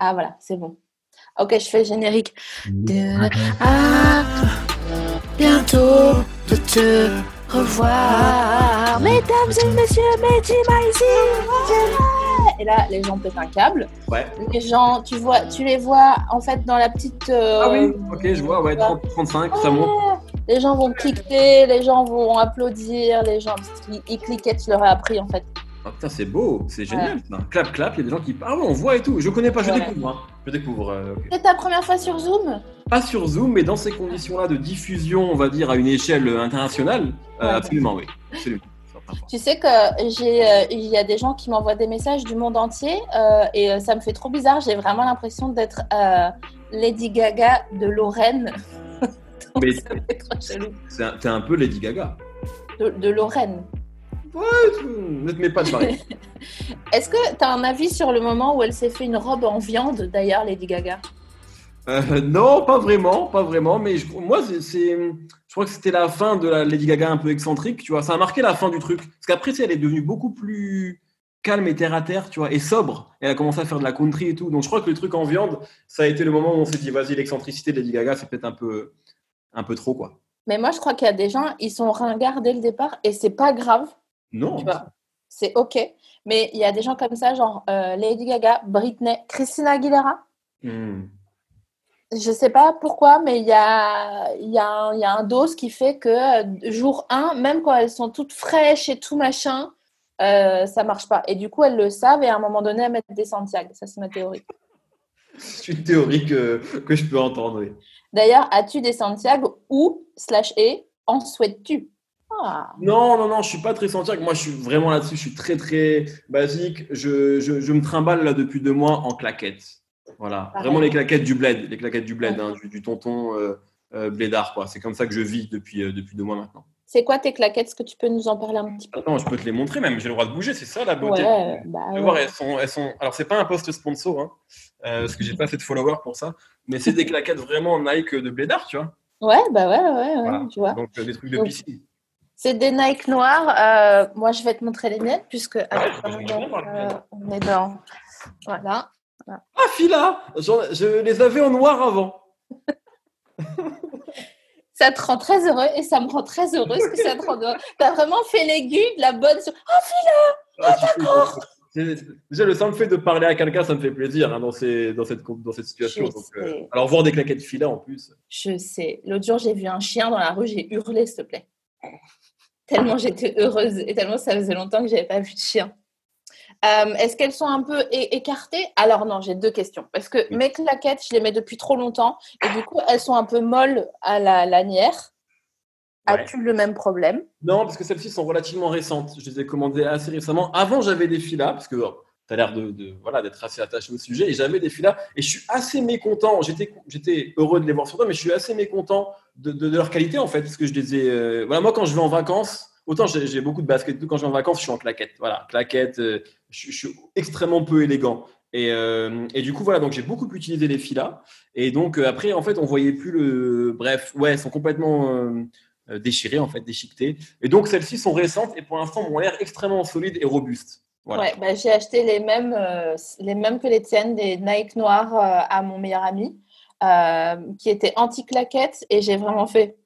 Ah voilà, c'est bon. Ok, je fais le générique. De... Ah, bientôt de te revoir. Mesdames et messieurs, Medima ici. Et là, les gens pètent un câble. Ouais. Les gens, tu vois, tu les vois en fait dans la petite. euh, Ah oui, ok, je vois, ouais, 30, 35, ça monte. Ouais. Les gens vont cliquer, les gens vont applaudir, les gens ils, ils cliquaient, tu leur as appris en fait. Ah putain, c'est beau, c'est génial. ça. Clap, clap, il y a des gens qui. Ah ouais, on voit et tout. Je connais pas, je Ouais. découvre. hein. Je découvre. euh. C'est ta première fois sur Zoom? Pas sur Zoom, mais dans ces conditions-là de diffusion, on va dire, à une échelle euh, internationale, euh, absolument, oui. Absolument. Tu sais que j'ai, euh, il y a des gens qui m'envoient des messages du monde entier et ça me fait trop bizarre. J'ai vraiment l'impression d'être Lady Gaga de Lorraine. Donc, Mais- ça fait trop chelou. C'est un- T'es un peu Lady Gaga. De, de Lorraine. Ne te mets pas de barrière. Est-ce que tu as un avis sur le moment où elle s'est fait une robe en viande d'ailleurs, Lady Gaga? Euh, non, pas vraiment, pas vraiment. Mais je- moi, c'est, je crois que c'était la fin de la Lady Gaga un peu excentrique, tu vois. Ça a marqué la fin du truc. Parce qu'après, elle est devenue beaucoup plus calme et terre à terre, tu vois, et sobre. Elle a commencé à faire de la country et tout. Donc, je crois que le truc en viande, ça a été le moment où on s'est dit, vas-y, l'excentricité de Lady Gaga, c'est peut-être un peu, un peu trop, quoi. Mais moi, je crois qu'il y a des gens, ils sont ringards dès le départ et c'est pas grave. Non. C'est ok. Mais il y a des gens comme ça, genre euh, Lady Gaga, Britney, Christina Aguilera. Hmm. Je sais pas pourquoi, mais il y a, y, a y a un dose qui fait que euh, jour 1, même quand elles sont toutes fraîches et tout machin, euh, ça marche pas. Et du coup, elles le savent et à un moment donné, elles mettent des Santiago. Ça, c'est ma théorie. C'est une théorie que, que je peux entendre, oui. D'ailleurs, as-tu des Santiago ou, slash et, en souhaites-tu? Ah. Non, non, non, je suis pas très Santiago. Moi, je suis vraiment là-dessus. Je suis très, très basique. Je, je, je me trimballe là depuis deux mois en claquettes. Voilà. Pareil. Vraiment les claquettes du bled. Les claquettes du bled, Ouais. hein, du, du tonton euh, euh, blédard, quoi. C'est comme ça que je vis depuis, euh, depuis deux mois maintenant. C'est quoi tes claquettes? Est-ce que tu peux nous en parler un petit peu? Attends, je peux te les montrer même. J'ai le droit de bouger. C'est ça la beauté? Ouais, bah ouais. voir, elles sont, elles sont. Alors, c'est pas un post sponsor, hein, euh, parce que j'ai pas assez de followers pour ça. Mais c'est des claquettes vraiment Nike de blédard, tu vois? Ouais, bah ouais, ouais, ouais, Voilà. tu vois. Donc, des trucs de Donc, piscine. C'est des Nike noirs. euh, moi, je vais te montrer les miennes puisque par euh, lesquelles. on est dans. Voilà. Ah, Fila Je les avais en noir avant. Ça te rend très heureux et ça me rend très heureuse que ça te rende heureux. T'as vraiment fait l'aiguille de la bonne. sur- Oh, Ah, tu sais, c'est- Déjà, le simple fait de parler à quelqu'un, ça me fait plaisir hein, dans, ces, dans, cette, dans cette situation. Donc, euh, alors, voir des claquettes fila en plus. je sais. L'autre jour, j'ai vu un chien dans la rue, j'ai hurlé, s'il te plaît. Tellement j'étais heureuse et tellement ça faisait longtemps que j'avais pas vu de chien. Euh, Est-ce qu'elles sont un peu écartées? Alors non, j'ai deux questions. Parce que mes claquettes, je les mets depuis trop longtemps et du coup, elles sont un peu molles à la lanière. Ouais. As-tu le même problème? Non, parce que celles-ci sont relativement récentes. Je les ai commandées assez récemment. Avant, j'avais des filas, parce que tu as l'air de, voilà, d'être assez attaché au sujet, et j'avais des filas, et je suis assez mécontent. J'étais, j'étais heureux de les voir sur toi, mais je suis assez mécontent de, leur qualité, en fait, parce que je les ai. euh, Voilà, moi, quand je vais en vacances, autant j'ai, beaucoup de baskets, et tout, quand je vais en vacances, je suis en claquette. Voilà, claquette, euh, je, suis extrêmement peu élégant. Et, euh, et du coup, voilà, donc j'ai beaucoup utilisé les filas. Et donc, après, en fait, on voyait plus le. Bref, ouais, elles sont complètement. déchirées, en fait, déchiquetées. Et donc, celles-ci sont récentes et pour l'instant ont l'air extrêmement solides et robustes. Voilà. Ouais, bah, j'ai acheté les mêmes, euh, les mêmes que les tiennes, des Nike noirs euh, à mon meilleur ami, euh, qui étaient anti-claquettes, et j'ai vraiment fait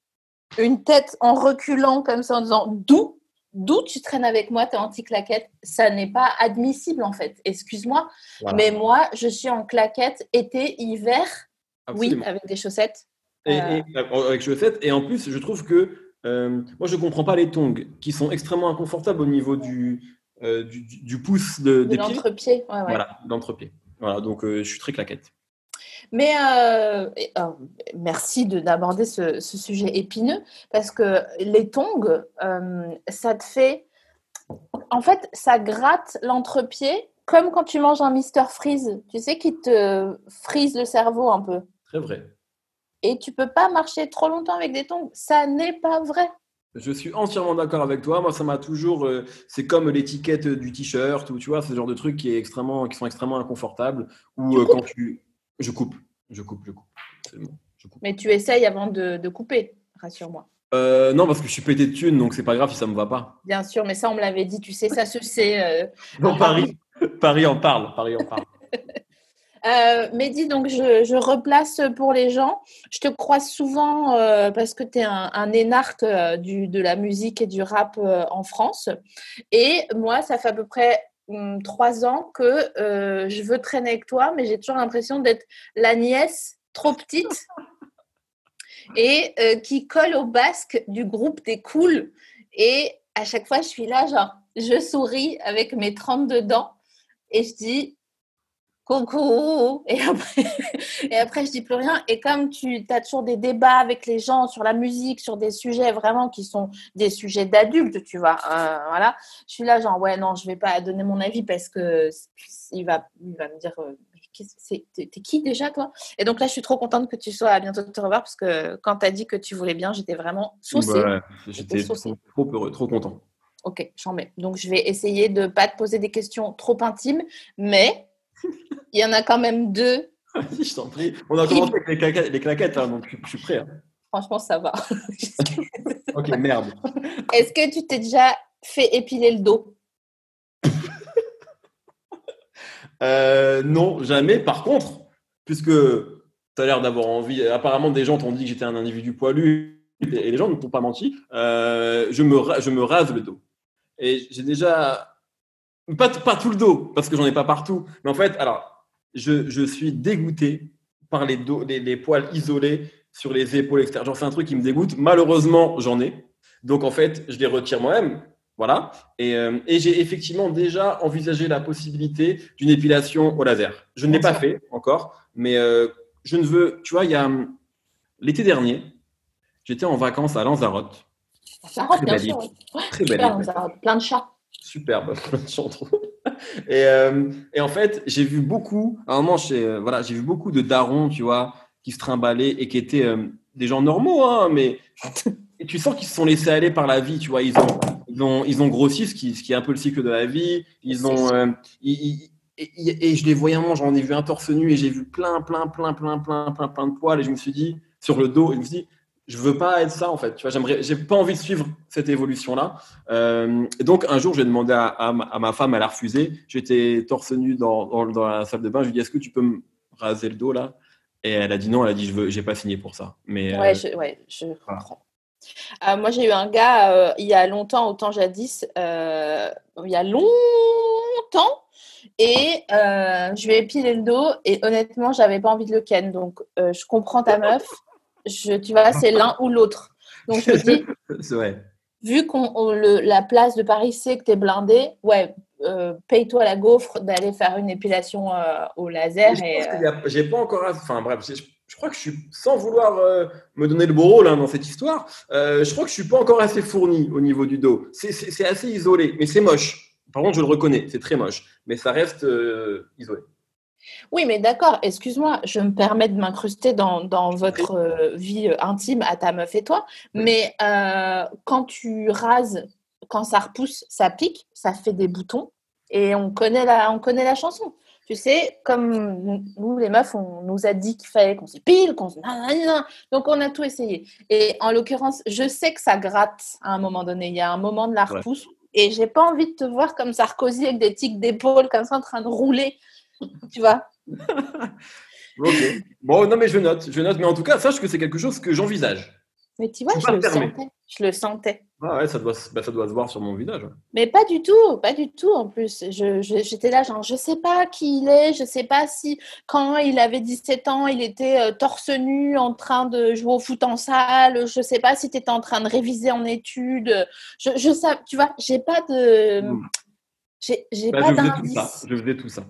une tête en reculant comme ça en disant d'où d'où tu traînes avec moi, t'es anti-claquettes, ça n'est pas admissible en fait. Excuse-moi, Voilà. mais moi je suis en claquettes été, hiver, oui, avec des chaussettes. Et, et- avec chaussettes. Et en plus, je trouve que euh, moi, je comprends pas les tongs qui sont extrêmement inconfortables au niveau du, du, du- pouce de, De des pieds. l'entrepied, ouais, ouais. Voilà, d'entrepied. Voilà, donc euh, je suis très claquette. Mais euh, et, euh, merci de- d'aborder ce, ce sujet épineux parce que les tongs, euh, ça te fait. En fait, ça gratte l'entrepied comme quand tu manges un Mister Freeze, tu sais, qui te frise le cerveau un peu. Très vrai. Et tu peux pas marcher trop longtemps avec des tongs. Ça n'est pas vrai. Je suis entièrement d'accord avec toi. Moi, ça m'a toujours. euh, c'est comme l'étiquette du t-shirt ou tu vois, ce genre de trucs qui, est extrêmement, qui sont extrêmement inconfortables. Ou euh, quand tu. Je coupe. Je coupe, je coupe. C'est bon, je coupe. Mais tu essayes avant de, de couper, rassure-moi. Euh, non, parce que je suis pété de thunes, donc c'est pas grave si ça me va pas. Bien sûr, mais ça, on me l'avait dit, tu sais, ça se sait. Non, Paris, Paris en parle. Paris en parle. Euh, Mehdi, donc je, je replace pour les gens. Je te croise souvent euh, parce que tu es un, un énarque euh, du, de la musique et du rap en France. Et moi, ça fait à peu près hum, trois ans que je veux traîner avec toi, mais j'ai toujours l'impression d'être la nièce trop petite et qui colle au basque du groupe des cools. Et à chaque fois, je suis là, genre, je souris avec mes 32 dents et je dis coucou. Et après, et après, je dis plus rien. Et comme tu as toujours des débats avec les gens sur la musique, sur des sujets vraiment qui sont des sujets d'adultes, tu vois, euh, voilà, je suis là, genre, ouais, non, je vais pas donner mon avis parce que il va, il va me dire. euh, T'es qui déjà, toi? Et donc là, je suis trop contente que tu sois à bientôt te revoir parce que quand tu as dit que tu voulais bien, j'étais vraiment saucée. J'étais trop, trop heureux, trop content. Ok, j'en mets. Donc, je vais essayer de ne pas te poser des questions trop intimes, mais il y en a quand même deux. Vas-y, je t'en prie. On a commencé avec les claquettes, les claquettes hein, donc je, suis prêt. hein. Franchement, ça va. Ok, merde. Est-ce que tu t'es déjà fait épiler le dos? Euh, non, jamais. Par contre, puisque tu as l'air d'avoir envie, apparemment des gens t'ont dit que j'étais un individu poilu et les gens ne t'ont pas menti, euh, je, me, ra- je me rase le dos. Et j'ai déjà. Pas, tout le dos, parce que j'en ai pas partout. Mais en fait, alors, je, je suis dégoûté par les, dos, les, les poils isolés sur les épaules, etc. Genre, c'est un truc qui me dégoûte. Malheureusement, j'en ai. Donc, en fait, je les retire moi-même. Voilà. Et, euh, et j'ai effectivement déjà envisagé la possibilité d'une épilation au laser. Je ne l'ai pas fait encore, mais euh, je ne veux. Tu vois, il y a hum, l'été dernier, j'étais en vacances à Lanzarote. Lanzarote, bien sûr. Très belle. Lanzarote. Plein de chats. Superbe, chantre. Et, euh, et en fait, j'ai vu beaucoup, à un moment, chez, euh, voilà, j'ai vu beaucoup de darons, tu vois, qui se trimballaient et qui étaient euh, des gens normaux, hein, mais et tu sens qu'ils se sont laissés aller par la vie, tu vois. Ils ont, ils ont, ils ont grossi, ce qui, ce qui est un peu le cycle de la vie. Ils ont, euh, ils- et, et- et je les voyais un moment, j'en ai vu un torse nu et j'ai vu plein, plein, plein, plein, plein, plein, plein de poils et je me suis dit, sur le dos, et je me suis dit, je veux pas être ça en fait. Tu vois, j'aimerais, j'ai pas envie de suivre cette évolution-là. Euh, et donc un jour, j'ai demandé à, à ma- à ma femme, elle a refusé. J'étais torse nu dans, dans, dans la salle de bain. Je lui ai dit, est-ce que tu peux me raser le dos là? Et elle a dit non. Elle a dit, je veux, j'ai pas signé pour ça. Mais Ouais, euh, je, ouais, je comprends. Euh, moi, j'ai eu un gars il y a longtemps, autant jadis, il y a longtemps, et je lui ai épilé le dos, et honnêtement, j'avais pas envie de le ken. Donc, je comprends ta meuf. Je, tu vois, c'est l'un ou l'autre. Donc, je me dis, c'est vu qu'on on- le- la place de Paris sait que tu es blindé, ouais, euh, paye-toi la gaufre d'aller faire une épilation euh, au laser. Euh, j'ai pas encore. Enfin bref, je, je crois que je suis sans vouloir euh, me donner le beau rôle hein, dans cette histoire. je crois que je suis pas encore assez fourni au niveau du dos. C'est- C'est c'est assez isolé, mais c'est moche. Par contre, je le reconnais, c'est très moche, mais ça reste isolé. Oui, mais d'accord, excuse-moi, je me permets de m'incruster dans, dans votre euh, vie euh, intime à ta meuf et toi, mais euh, quand tu rases, quand ça repousse, ça pique, ça fait des boutons, et on connaît la, on connaît la chanson. Tu sais, comme nous, les meufs, on nous a dit qu'il fallait qu'on s'épile, qu'on se... Donc, on a tout essayé. Et en l'occurrence, je sais que ça gratte à un moment donné. Il y a un moment de la Ouais. repousse. Et j'ai pas envie de te voir comme Sarkozy avec des tics d'épaule, comme ça, en train de rouler. Tu vois Ok. Bon, non, mais je note, je note. Mais en tout cas, sache que c'est quelque chose que j'envisage. Mais tu vois, je le sentais. Je le sentais. Ah ouais, ça doit, se- bah, ça doit se voir sur mon visage. Mais pas du tout, pas du tout en plus. Je, je- j'étais là, genre, je sais pas qui il est, je sais pas si quand il avait 17 ans, il était euh, torse nu en train de jouer au foot en salle, je sais pas si tu étais en train de réviser en études. Je, je sais, tu vois, j'ai pas de. Mm. J'ai, Bah, pas d'indice. Je faisais tout ça.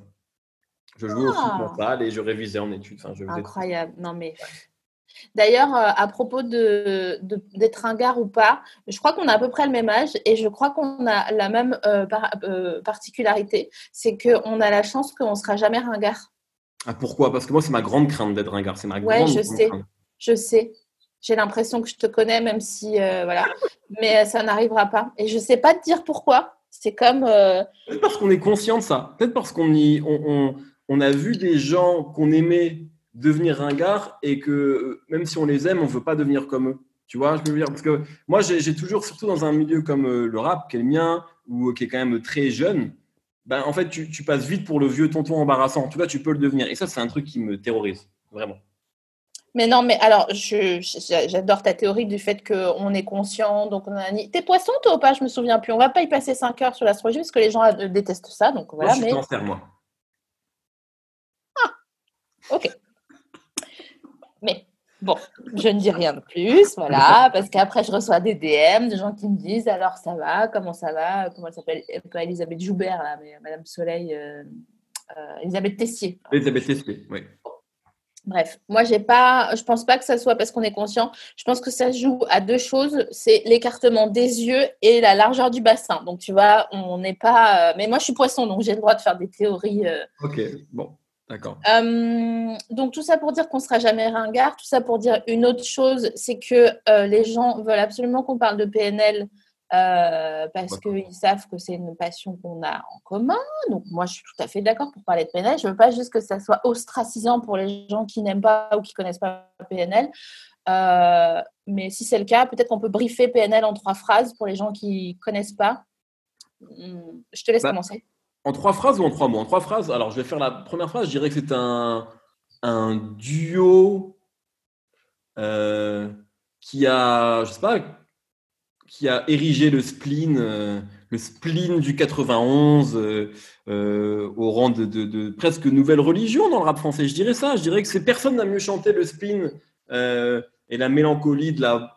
Je jouais au foot Ah. en salle et je révisais en études. Enfin, je faisais- Incroyable. Non, mais D'ailleurs, euh, à propos de, d'être ringard ou pas, je crois qu'on a à peu près le même âge et je crois qu'on a la même euh, par- euh, particularité, c'est qu'on a la chance qu'on ne sera jamais ringard. Ah, pourquoi? Parce que moi, c'est ma grande crainte d'être ringard. C'est ma Ouais, grande, je grande sais. crainte. Je sais. J'ai l'impression que je te connais, même si euh, voilà, mais ça n'arrivera pas. Et je sais pas te dire pourquoi. C'est comme Peut-être parce qu'on est conscient de ça. Peut-être parce qu'on y, on, on- on a vu des gens qu'on aimait devenir ringards et que euh, même si on les aime, on veut pas devenir comme eux. Tu vois, je veux dire, parce que moi, j'ai toujours, surtout dans un milieu comme euh, le rap, qui est le mien, ou euh, qui est quand même très jeune, ben, en fait, tu, tu passes vite pour le vieux tonton embarrassant. Tu vois, tu peux le devenir. Et ça, c'est un truc qui me terrorise, vraiment. Mais non, mais alors, j'adore ta théorie du fait qu'on est conscient, donc on a ni... T'es poisson, toi, ou pas? Je me souviens plus. On va pas y passer 5 heures sur l'astrologie parce que les gens détestent ça, donc Moi, voilà. je suis mais cancer, moi. Ok. Mais bon, je ne dis rien de plus, voilà, parce qu'après je reçois des DM de gens qui me disent alors ça va, comment ça va, comment elle s'appelle, pas Elisabeth Joubert là, mais Madame Soleil, euh, euh, Elisabeth Tessier. Elisabeth Tessier, oui. Bref, moi j'ai pas, je pense pas que ça soit parce qu'on est conscient. Je pense que ça joue à deux choses, c'est l'écartement des yeux et la largeur du bassin. Donc tu vois, on n'est pas. euh, Mais moi je suis poisson, donc j'ai le droit de faire des théories. euh. Ok, bon, d'accord. Euh, donc tout ça pour dire qu'on sera jamais ringard. Tout ça pour dire une autre chose, c'est que euh, les gens veulent absolument qu'on parle de PNL. euh, parce qu'ils savent que c'est une passion qu'on a en commun. Donc moi, je suis tout à fait d'accord pour parler de PNL. Je veux pas juste que ça soit ostracisant pour les gens qui n'aiment pas ou qui connaissent pas PNL. Mais si c'est le cas, peut-être qu'on peut briefer PNL en trois phrases pour les gens qui connaissent pas. Hum, Je te laisse Bah, commencer. En trois phrases ou en trois mots? En trois phrases? Alors, je vais faire la première phrase. Je dirais que c'est un, un duo euh, qui a, je sais pas, qui a érigé le spleen, euh, le spleen du 91 euh, au rang de, de- de presque nouvelle religion dans le rap français. Je dirais ça. Je dirais que c'est personne n'a mieux chanté le spleen et la mélancolie de la,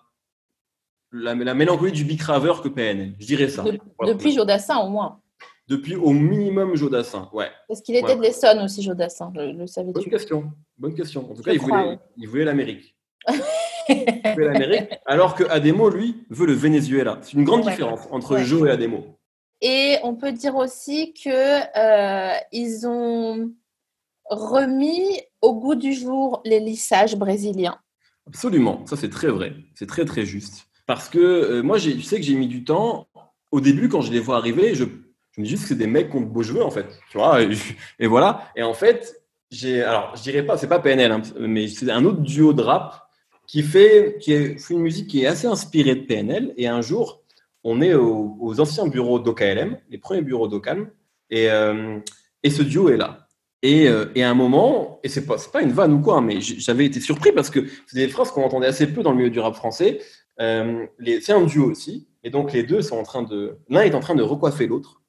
la, la mélancolie du bicraveur que PNL. Je dirais ça. De- Voilà. depuis Jodassin au moins. Depuis au minimum Jodassin. Ouais. Parce qu'il était Ouais. de l'Essonne aussi, Jodassin, le, le Bonne savais-tu question. Bonne question. En tout Je cas, il voulait, ouais. il voulait l'Amérique. Il voulait l'Amérique, alors que Ademo, lui, veut le Venezuela. C'est une grande Ouais. différence entre. Joe et Ademo. Et on peut dire aussi que euh, ils ont remis au goût du jour les lissages brésiliens. Absolument. Ça, c'est très vrai. C'est très, très juste. Parce que euh, moi, tu sais que j'ai mis du temps. Au début, quand je les vois arriver, je, juste que c'est des mecs qui ont de beaux cheveux, en fait. Tu vois et, voilà. Et en fait, j'ai. Alors, je dirais pas, c'est pas PNL, hein, mais c'est un autre duo de rap qui fait, qui est, fait une musique qui est assez inspirée de PNL. Et un jour, on est au- aux anciens bureaux d'OKLM, les premiers bureaux d'OCALM, et, euh, et ce duo est là. Et, euh, et à un moment, et c'est pas, pas une vanne ou quoi, mais j- j'avais été surpris parce que c'est des phrases qu'on entendait assez peu dans le milieu du rap français. Euh, c'est un duo aussi, et donc les deux sont en train de, l'un est en train de recoiffer l'autre,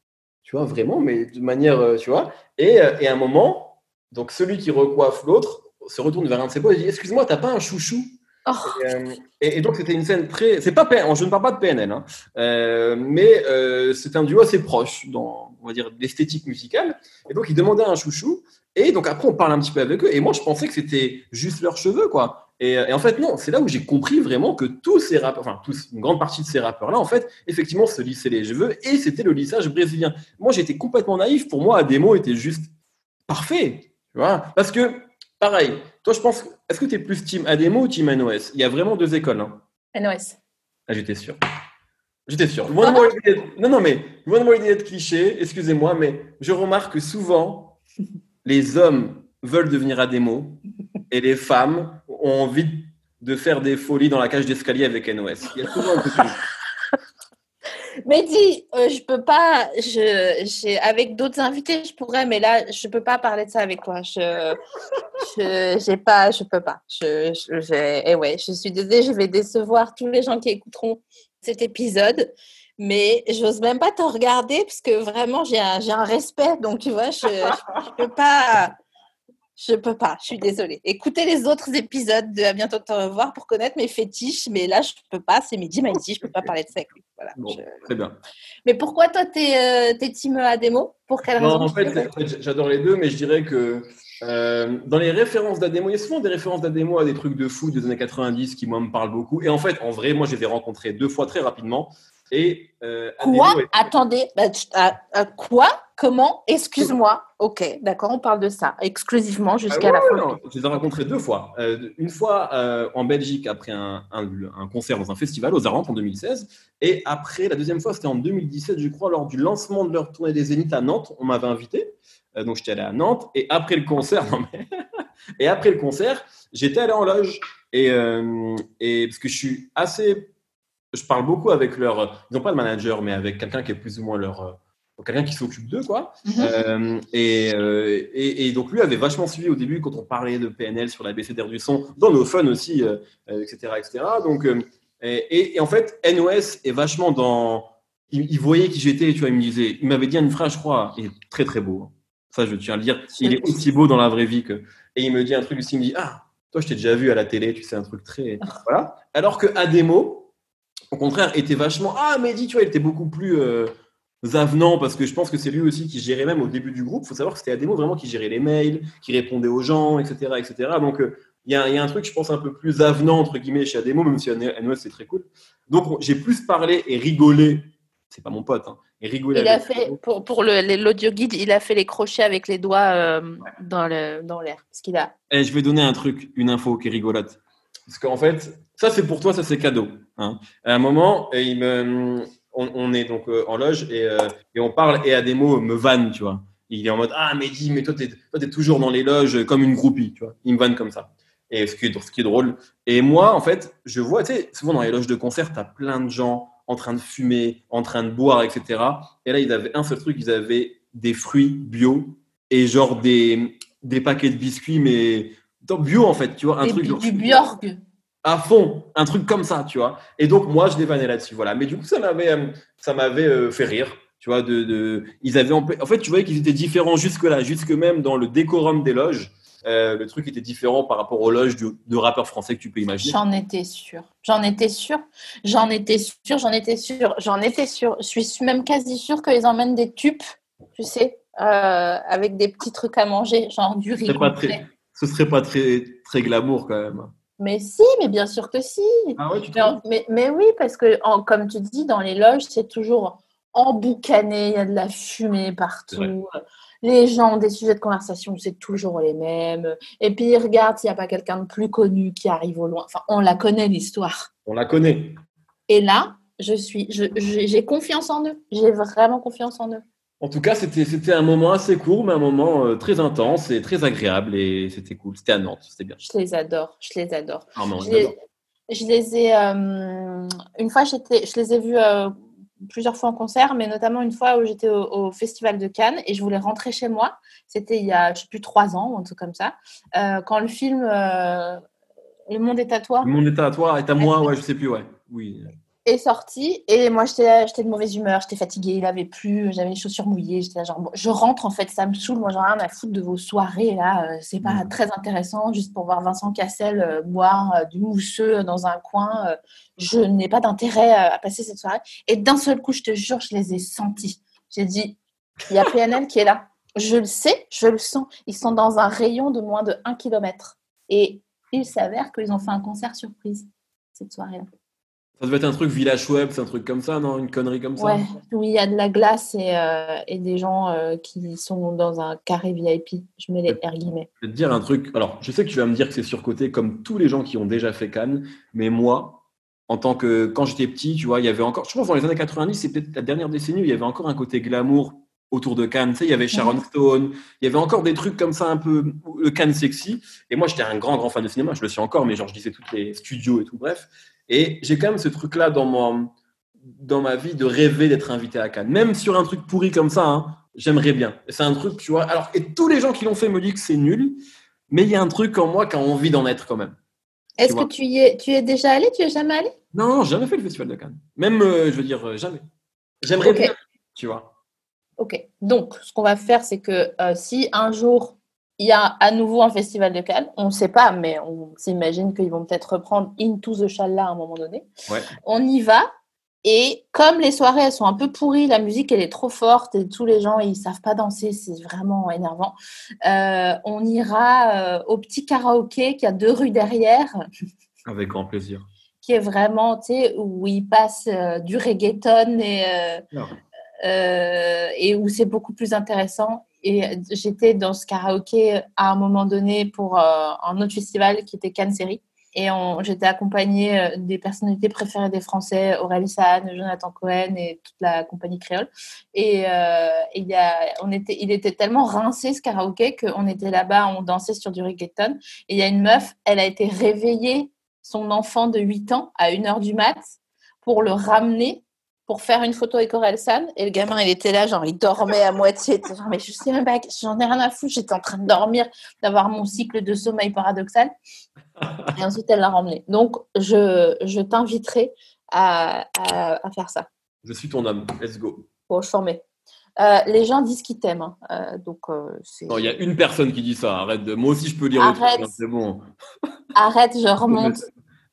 tu vois vraiment, mais de manière, euh, tu vois. Et, euh, et à un moment, donc celui qui recoiffe l'autre se retourne vers un de ses potes et dit Excuse-moi, t'as pas un chouchou? Oh, et, euh, et, et donc c'était une scène très, c'est pas PN je ne parle pas de PNL, hein, euh, mais euh, c'est un duo assez proche dans, on va dire, l'esthétique musicale. Et donc ils demandaient un chouchou. Et donc après on parle un petit peu avec eux. Et moi je pensais que c'était juste leurs cheveux, quoi. Et, euh, et en fait non, c'est là où j'ai compris vraiment que tous ces rappeurs, enfin tous, une grande partie de ces rappeurs-là, en fait, effectivement se lissaient les cheveux et c'était le lissage brésilien. Moi j'étais complètement naïf. Pour moi Ademo était juste parfait, tu vois, parce que pareil. Toi je pense, est-ce que tu es plus team Ademo ou team NOS Il y a vraiment deux écoles. Hein. NOS. Ah, j'étais sûr. J'étais sûr. Loin de d'être- Non, non, mais loin de moi l'idée d'être cliché, excusez-moi, mais je remarque que souvent, les hommes veulent devenir Ademo et les femmes ont envie de faire des folies dans la cage d'escalier avec NOS. Il y a souvent. Mais dis, euh, je peux pas, je, avec d'autres invités, je pourrais, mais là, je peux pas parler de ça avec toi. Je, je, j'ai pas, je peux pas. Je, je, et ouais, je suis désolée, je vais décevoir tous les gens qui écouteront cet épisode, mais j'ose même pas te regarder parce que vraiment, j'ai un, j'ai un respect, donc tu vois, je, je, je peux pas. Je peux pas, je suis désolée. Écoutez les autres épisodes de À bientôt te revoir pour connaître mes fétiches, mais là, je peux pas, c'est midi, midi, je peux pas parler de lui. Voilà, Bon, je- très bien. mais pourquoi toi, t'es euh, t'es team Ademo Pour quelle Non, raison en tu fait, j'adore les deux, mais je dirais que Euh, dans les références d'Ademo, il y a souvent des références d'Ademo à des trucs de foot des années 90 qui, moi, me parlent beaucoup. Et en fait, en vrai, moi, je les ai rencontrés deux fois très rapidement. Et, euh, quoi est- Attendez, bah, tu- ah, ah, quoi Comment Excuse-moi. Ok, d'accord, on parle de ça exclusivement Ah jusqu'à ouais, la fin. non, je les ai rencontrés deux fois. Euh, une fois euh, en Belgique après un, un- un concert dans un festival aux Arantes en 2016. Et après, la deuxième fois, c'était en 2017, je crois, lors du lancement de leur tournée des Zéniths à Nantes. On m'avait invité. Euh, donc, j'étais allé à Nantes. Et après le concert, non, mais- et après le concert, j'étais allé en loge. Et, et parce que je suis assez. Je parle beaucoup avec leur. Ils n'ont pas de manager, mais avec quelqu'un qui est plus ou moins leur. euh, Quelqu'un qui s'occupe d'eux, quoi. Mhm. Euh, et, euh, et, et donc lui avait vachement suivi au début quand on parlait de PNL sur la BCDR du son, dans nos fun aussi, euh, euh, etc., etc. Donc, euh, et, et- et en fait, NOS est vachement dans. Il, il voyait qui j'étais, tu vois, il me disait, il m'avait dit une phrase, je crois, il est très très beau. Ça, je tiens à le dire. Il est aussi beau dans la vraie vie que. Et il me dit un truc aussi, il me dit, ah, toi, je t'ai déjà vu à la télé, tu sais, un truc très. Voilà. Alors que Ademo, au contraire, était vachement. Ah, Mehdi, tu vois, il était beaucoup plus. euh, avenant parce que je pense que c'est lui aussi qui gérait même au début du groupe. Il faut savoir que c'était Ademo vraiment qui gérait les mails, qui répondait aux gens, etc. etc. Donc euh, il y, a, il y a un truc, je pense, un peu plus avenant entre guillemets chez Ademo, même si NOS c'est très cool. Donc on- j'ai plus parlé et rigolé. C'est pas mon pote, hein, et rigolé. Il a fait, Ademo. pour, pour l'audio guide, il a fait les crochets avec les doigts euh, dans le- dans l'air. Parce qu'il a. Et je vais donner un truc, une info qui est rigolote. Parce qu'en fait, ça c'est pour toi, ça c'est cadeau. hein. À un moment, on, est donc euh, en loge et, euh, et on parle et Ademo me vanne, tu vois. Il est en mode Ah, Mehdi, mais toi, t'es toi, t'es toujours dans les loges comme une groupie, tu vois. Il me vanne comme ça. Et ce qui est, drôle. Et moi, en fait, je vois, tu sais, souvent dans les loges de concert, t'as plein de gens en train de fumer, en train de boire, etc. Et là, ils avaient un seul truc, ils avaient des fruits bio et genre des, des paquets de biscuits, mais dans- bio en fait, tu vois, un Des- truc genre- du Björg. à fond, un truc comme ça, tu vois. Et donc moi, je les vannais là-dessus, voilà. Mais du coup, ça m'avait, euh, ça m'avait euh, fait rire, tu vois. De, de- ils avaient, en fait, tu voyais qu'ils étaient différents jusque là, jusque même dans le décorum des loges. euh, le truc était différent par rapport aux loges de, de rappeurs français que tu peux imaginer. J'en étais sûre. J'en étais sûre. J'en étais sûre. J'en étais sûre. J'en étais sûre. Je suis même quasi sûre qu'ils emmènent des tubes, tu sais, euh, avec des petits trucs à manger, genre du riz. Pas très, ce serait pas très, très glamour quand même. Mais si, mais bien sûr que si. Ah ouais, tu Mais, mais, mais oui, parce que, en- comme tu dis, dans les loges, c'est toujours emboucané, il y a de la fumée partout. Les gens ont des sujets de conversation, c'est toujours les mêmes. Et puis, ils regardent s'il n'y a pas quelqu'un de plus connu qui arrive au loin. Enfin, on la connaît, l'histoire. On la connaît. Et là, je suis, je- je- j'ai confiance en eux. J'ai vraiment confiance en eux. En tout cas, c'était, un moment assez court, mais un moment euh, très intense et très agréable et c'était cool. C'était à Nantes, c'était bien. Je les adore. Je les adore. Ah, Je les je ai. euh, une fois, j'étais, je les ai vus euh, plusieurs fois en concert, mais notamment une fois où j'étais au, au Festival de Cannes et je voulais rentrer chez moi. C'était il y a, je sais plus, trois ans ou un truc comme ça. quand le film Le Monde est à toi Le monde est à toi, est à moi, ouais, je sais plus, ouais. Oui. Est sorti et moi j'étais de mauvaise humeur, j'étais fatiguée, il avait plu, j'avais les chaussures mouillées, j'étais genre bon, je rentre en fait, ça me saoule, moi j'en ai rien à foutre de vos soirées là, euh, c'est pas Mhm. très intéressant juste pour voir Vincent Cassel euh, boire euh, du mousseux dans un coin, je n'ai pas d'intérêt à, à passer cette soirée et d'un seul coup, je te jure, je les ai sentis. J'ai dit il y a PNL qui est là. Je le sais, je le sens. Ils sont dans un rayon de moins de 1 km. Et il s'avère qu'ils ont fait un concert surprise cette soirée-là. Ça devait être un truc village web, c'est un truc comme ça, non? Une connerie comme ça? Ouais, où il y a de la glace et, euh, et des gens euh, qui sont dans un carré VIP. Je mets les R guillemets. Je vais te dire un truc. Alors, je sais que tu vas me dire que c'est surcoté, comme tous les gens qui ont déjà fait Cannes, mais moi, en tant que. Quand j'étais petit, tu vois, il y avait encore. Je pense dans les années 90, c'est peut-être la dernière décennie où il y avait encore un côté glamour autour de Cannes. Tu sais, il y avait Sharon. Stone, il y avait encore des trucs comme ça, un peu. Le Cannes sexy. Et moi, j'étais un grand, grand fan de cinéma. Je le suis encore, mais genre, je disais toutes les studios et tout, bref. Et j'ai quand même ce truc-là dans, mon, dans ma vie de rêver d'être invité à Cannes. Même sur un truc pourri comme ça, hein, j'aimerais bien. Et C'est un truc, tu vois. Alors, et tous les gens qui l'ont fait me disent que c'est nul, mais il y a un truc en moi qui a envie d'en être quand même. Est-ce que tu y es, tu es déjà allé? Tu es jamais allé? Non, non, j'ai jamais fait le festival de Cannes. Même, euh, je veux dire, euh, jamais. J'aimerais bien, tu vois. Ok. Donc, ce qu'on va faire, c'est que euh, si un jour il y a à nouveau un festival de Cannes, on ne sait pas, mais on s'imagine qu'ils vont peut-être reprendre Into the Shala à un moment donné. Ouais. On y va Et comme les soirées, elles sont un peu pourries, la musique, elle est trop forte et tous les gens, ils savent pas danser, c'est vraiment énervant. Euh, on ira euh, au petit karaoké qui a deux rues derrière. Avec grand plaisir. Qui est vraiment, tu sais, où il passe euh, du reggaeton et, et où c'est beaucoup plus intéressant. Et j'étais dans ce karaoké à un moment donné pour un autre festival qui était Cannes Série. Et j'étais accompagnée euh, des personnalités préférées des Français, Aurélie Sahane, Jonathan Cohen et toute la compagnie créole. Et, euh, il, y a, on était, il était tellement rincé ce karaoké qu'on était là-bas, on dansait sur du reggaeton. Et il y a une meuf, elle a été réveillée, son enfant de 8 ans, à 1h du mat, pour le ramener pour faire une photo avec Orelsan. Et le gamin, il était là, genre, il dormait à moitié. Genre, mais je sais même pas, j'en ai rien à foutre. J'étais en train de dormir, d'avoir mon cycle de sommeil paradoxal. Et ensuite, elle l'a ramené. Donc, je, je t'inviterai à, à, faire ça. Je suis ton homme. Let's go. Bon, je formais. Euh, les gens disent qu'ils t'aiment. Hein. Euh, donc, euh, il y a une personne qui dit ça. Arrête. De... Moi aussi, je peux dire Arrête. C'est bon. Arrête, je remonte.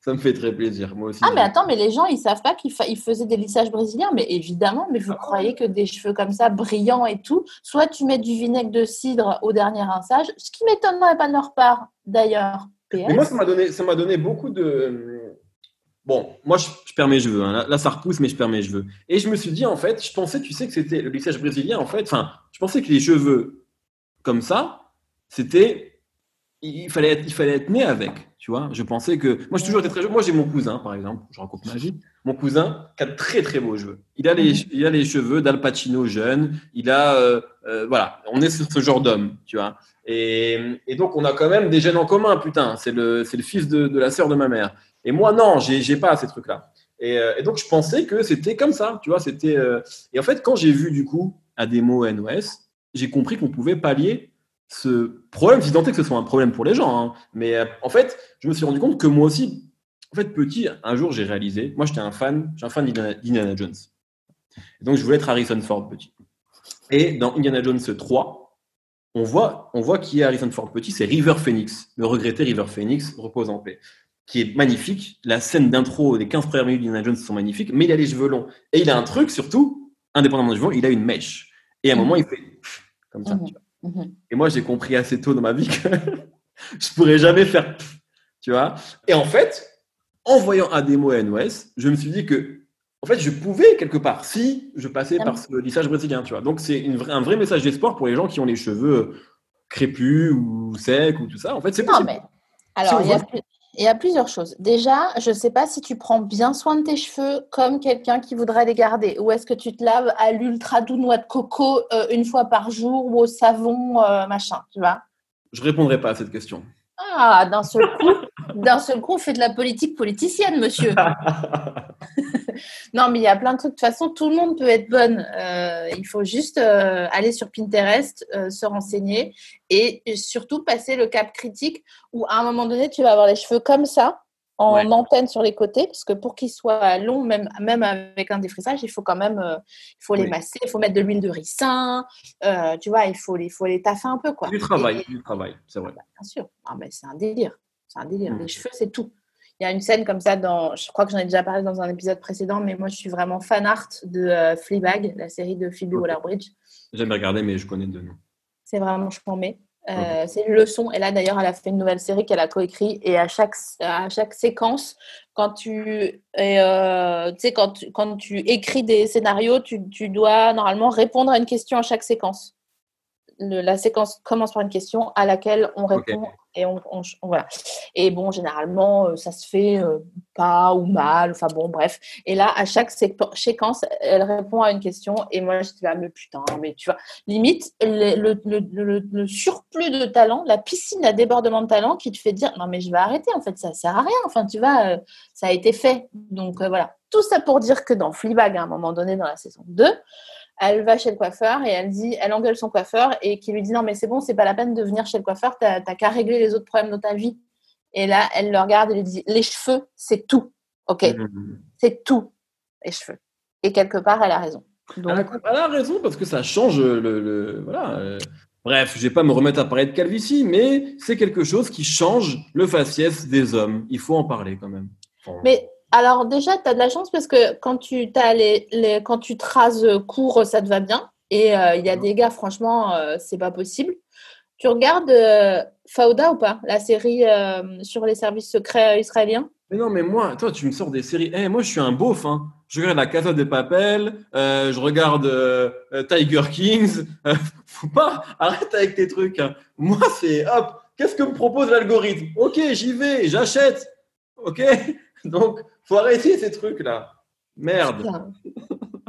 Ça me fait très plaisir, moi aussi. Ah, mais attends, mais les gens, ils savent pas qu'ils faisaient des lissages brésiliens, mais évidemment, mais vous ah croyez que des cheveux comme ça, brillants et tout, soit tu mets du vinaigre de cidre au dernier rinçage, ce qui m'étonnerait pas de leur part, d'ailleurs. Mais moi, ça m'a donné, ça m'a donné beaucoup de. Bon, moi, je, perds mes cheveux. Hein. Là, ça repousse, mais je perds mes cheveux. Et je me suis dit, en fait, je pensais, tu sais, que c'était le lissage brésilien, en fait. Enfin, je pensais que les cheveux comme ça, c'était il fallait être, il fallait être né avec, tu vois. Je pensais que moi, j'ai toujours été très jeune. Moi, j'ai mon cousin, par exemple. Je raconte ma vie. Mon cousin qui a de très très beaux cheveux. Il a les, il a les cheveux d'Al Pacino jeune. Il a, euh, euh, voilà, on est ce genre d'homme, tu vois. Et, et, donc, on a quand même des gènes en commun, putain. C'est le, c'est le fils de, la sœur de ma mère. Et moi, non, j'ai, j'ai pas ces trucs-là. Et, euh, et, donc, je pensais que c'était comme ça, tu vois. C'était. Et en fait, quand j'ai vu du coup Ademo NOS, j'ai compris qu'on pouvait pallier ce problème, si tant est que ce soit un problème pour les gens. Hein. Mais euh, en fait, je me suis rendu compte que moi aussi, en fait, petit, un jour, j'ai réalisé, moi, j'étais un fan, j'ai un fan d'Indiana Jones. donc, je voulais être Harrison Ford petit. Et dans Indiana Jones 3, on voit, on voit qui est Harrison Ford petit, c'est River Phoenix, le regretté River Phoenix, repose en paix, qui est magnifique. La scène d'intro des 15 premières minutes d'Indiana Jones sont magnifiques, mais il a les cheveux longs. Et il a un truc, surtout, indépendamment du cheveux, il a une mèche. Et à un moment, il fait comme ça. Mmh. Mhm. Et moi, j'ai compris assez tôt dans ma vie que je pourrais jamais faire, tu vois. Et en fait, en voyant Ademo et NOS, je me suis dit que, en fait, je pouvais quelque part si je passais par ce lissage brésilien, tu vois. Donc, c'est un vrai message d'espoir pour les gens qui ont les cheveux crépus ou secs ou tout ça. En fait, c'est possible. Mais... Alors, il y a il y a plusieurs choses. Déjà, je ne sais pas si tu prends bien soin de tes cheveux comme quelqu'un qui voudrait les garder. Ou est-ce que tu te laves à l'ultra doux noix de coco euh, une fois par jour ou au savon, euh, machin, tu vois? Je répondrai pas à cette question. Ah, d'un seul coup, d'un seul coup, on fait de la politique politicienne, monsieur. non, mais il y a plein de trucs. De toute façon, tout le monde peut être bonne. Euh, il faut juste euh, aller sur Pinterest, euh, se renseigner et surtout passer le cap critique où à un moment donné, tu vas avoir les cheveux comme ça en antenne sur les côtés, parce que pour qu'ils soient longs, même, même avec un défrisage, il faut quand même il faut les masser, il faut mettre de l'huile de ricin, tu vois, il faut les, faut les taffer un peu. Quoi. Du travail, du travail, c'est vrai. Bah, bien sûr, ah, c'est un délire. C'est un délire. Mmh. Les cheveux, c'est tout. Il y a une scène comme ça dans, je crois que j'en ai déjà parlé dans un épisode précédent, mais moi je suis vraiment fan art de euh, Fleabag, la série de Phoebe Waller-Bridge. J'ai jamais regardé, mais je connais de nom. C'est vraiment je euh, C'est une leçon. Et là, d'ailleurs, elle a fait une nouvelle série qu'elle a coécrit. Et à chaque, à chaque séquence, quand tu, euh, sais, quand, tu, quand tu écris des scénarios, tu, tu, dois normalement répondre à une question à chaque séquence. La séquence commence par une question à laquelle on répond et on, voilà. Et bon, généralement, euh, ça se fait euh, pas ou mal. Enfin bon, bref. Et là, à chaque séquence, elle répond à une question. Et moi, je dis ah, mais putain, mais tu vois, limite le, le, le, surplus de talent, la piscine à débordement de talent qui te fait dire non mais je vais arrêter. En fait, ça sert à rien. Enfin, tu vois, euh, ça a été fait. Donc voilà. Tout ça pour dire que dans Fleabag, à un moment donné, dans la saison 2, elle va chez le coiffeur et elle dit, elle engueule son coiffeur et qui lui dit non mais c'est bon, c'est pas la peine de venir chez le coiffeur, t'as qu'à régler les autres problèmes de ta vie. Et là, elle le regarde et lui dit les cheveux, c'est tout, ok, mmh. c'est tout les cheveux. Et quelque part, elle a raison. Donc... Elle, a, raison parce que ça change le, voilà. Euh, bref, je vais pas me remettre à parler de calvitie, mais c'est quelque chose qui change le faciès des hommes. Il faut en parler quand même. Mais Alors déjà, tu as de la chance parce que quand tu, les, les- quand tu traces court, ça te va bien. Et euh, il y a des gars, franchement, euh, c'est pas possible. Tu regardes euh, Fauda ou pas La série sur les services secrets israéliens? Mais non, mais moi, toi, tu me sors des séries. Eh, moi, je suis un beauf. Hein. Je regarde La Casa de Papel, euh, je regarde euh, Tiger Kings. Euh, faut pas, arrête avec tes trucs. hein. Moi, c'est hop, qu'est-ce que me propose l'algorithme? Ok, j'y vais, j'achète. Ok? Donc, faut arrêter ces trucs-là. Merde. Putain.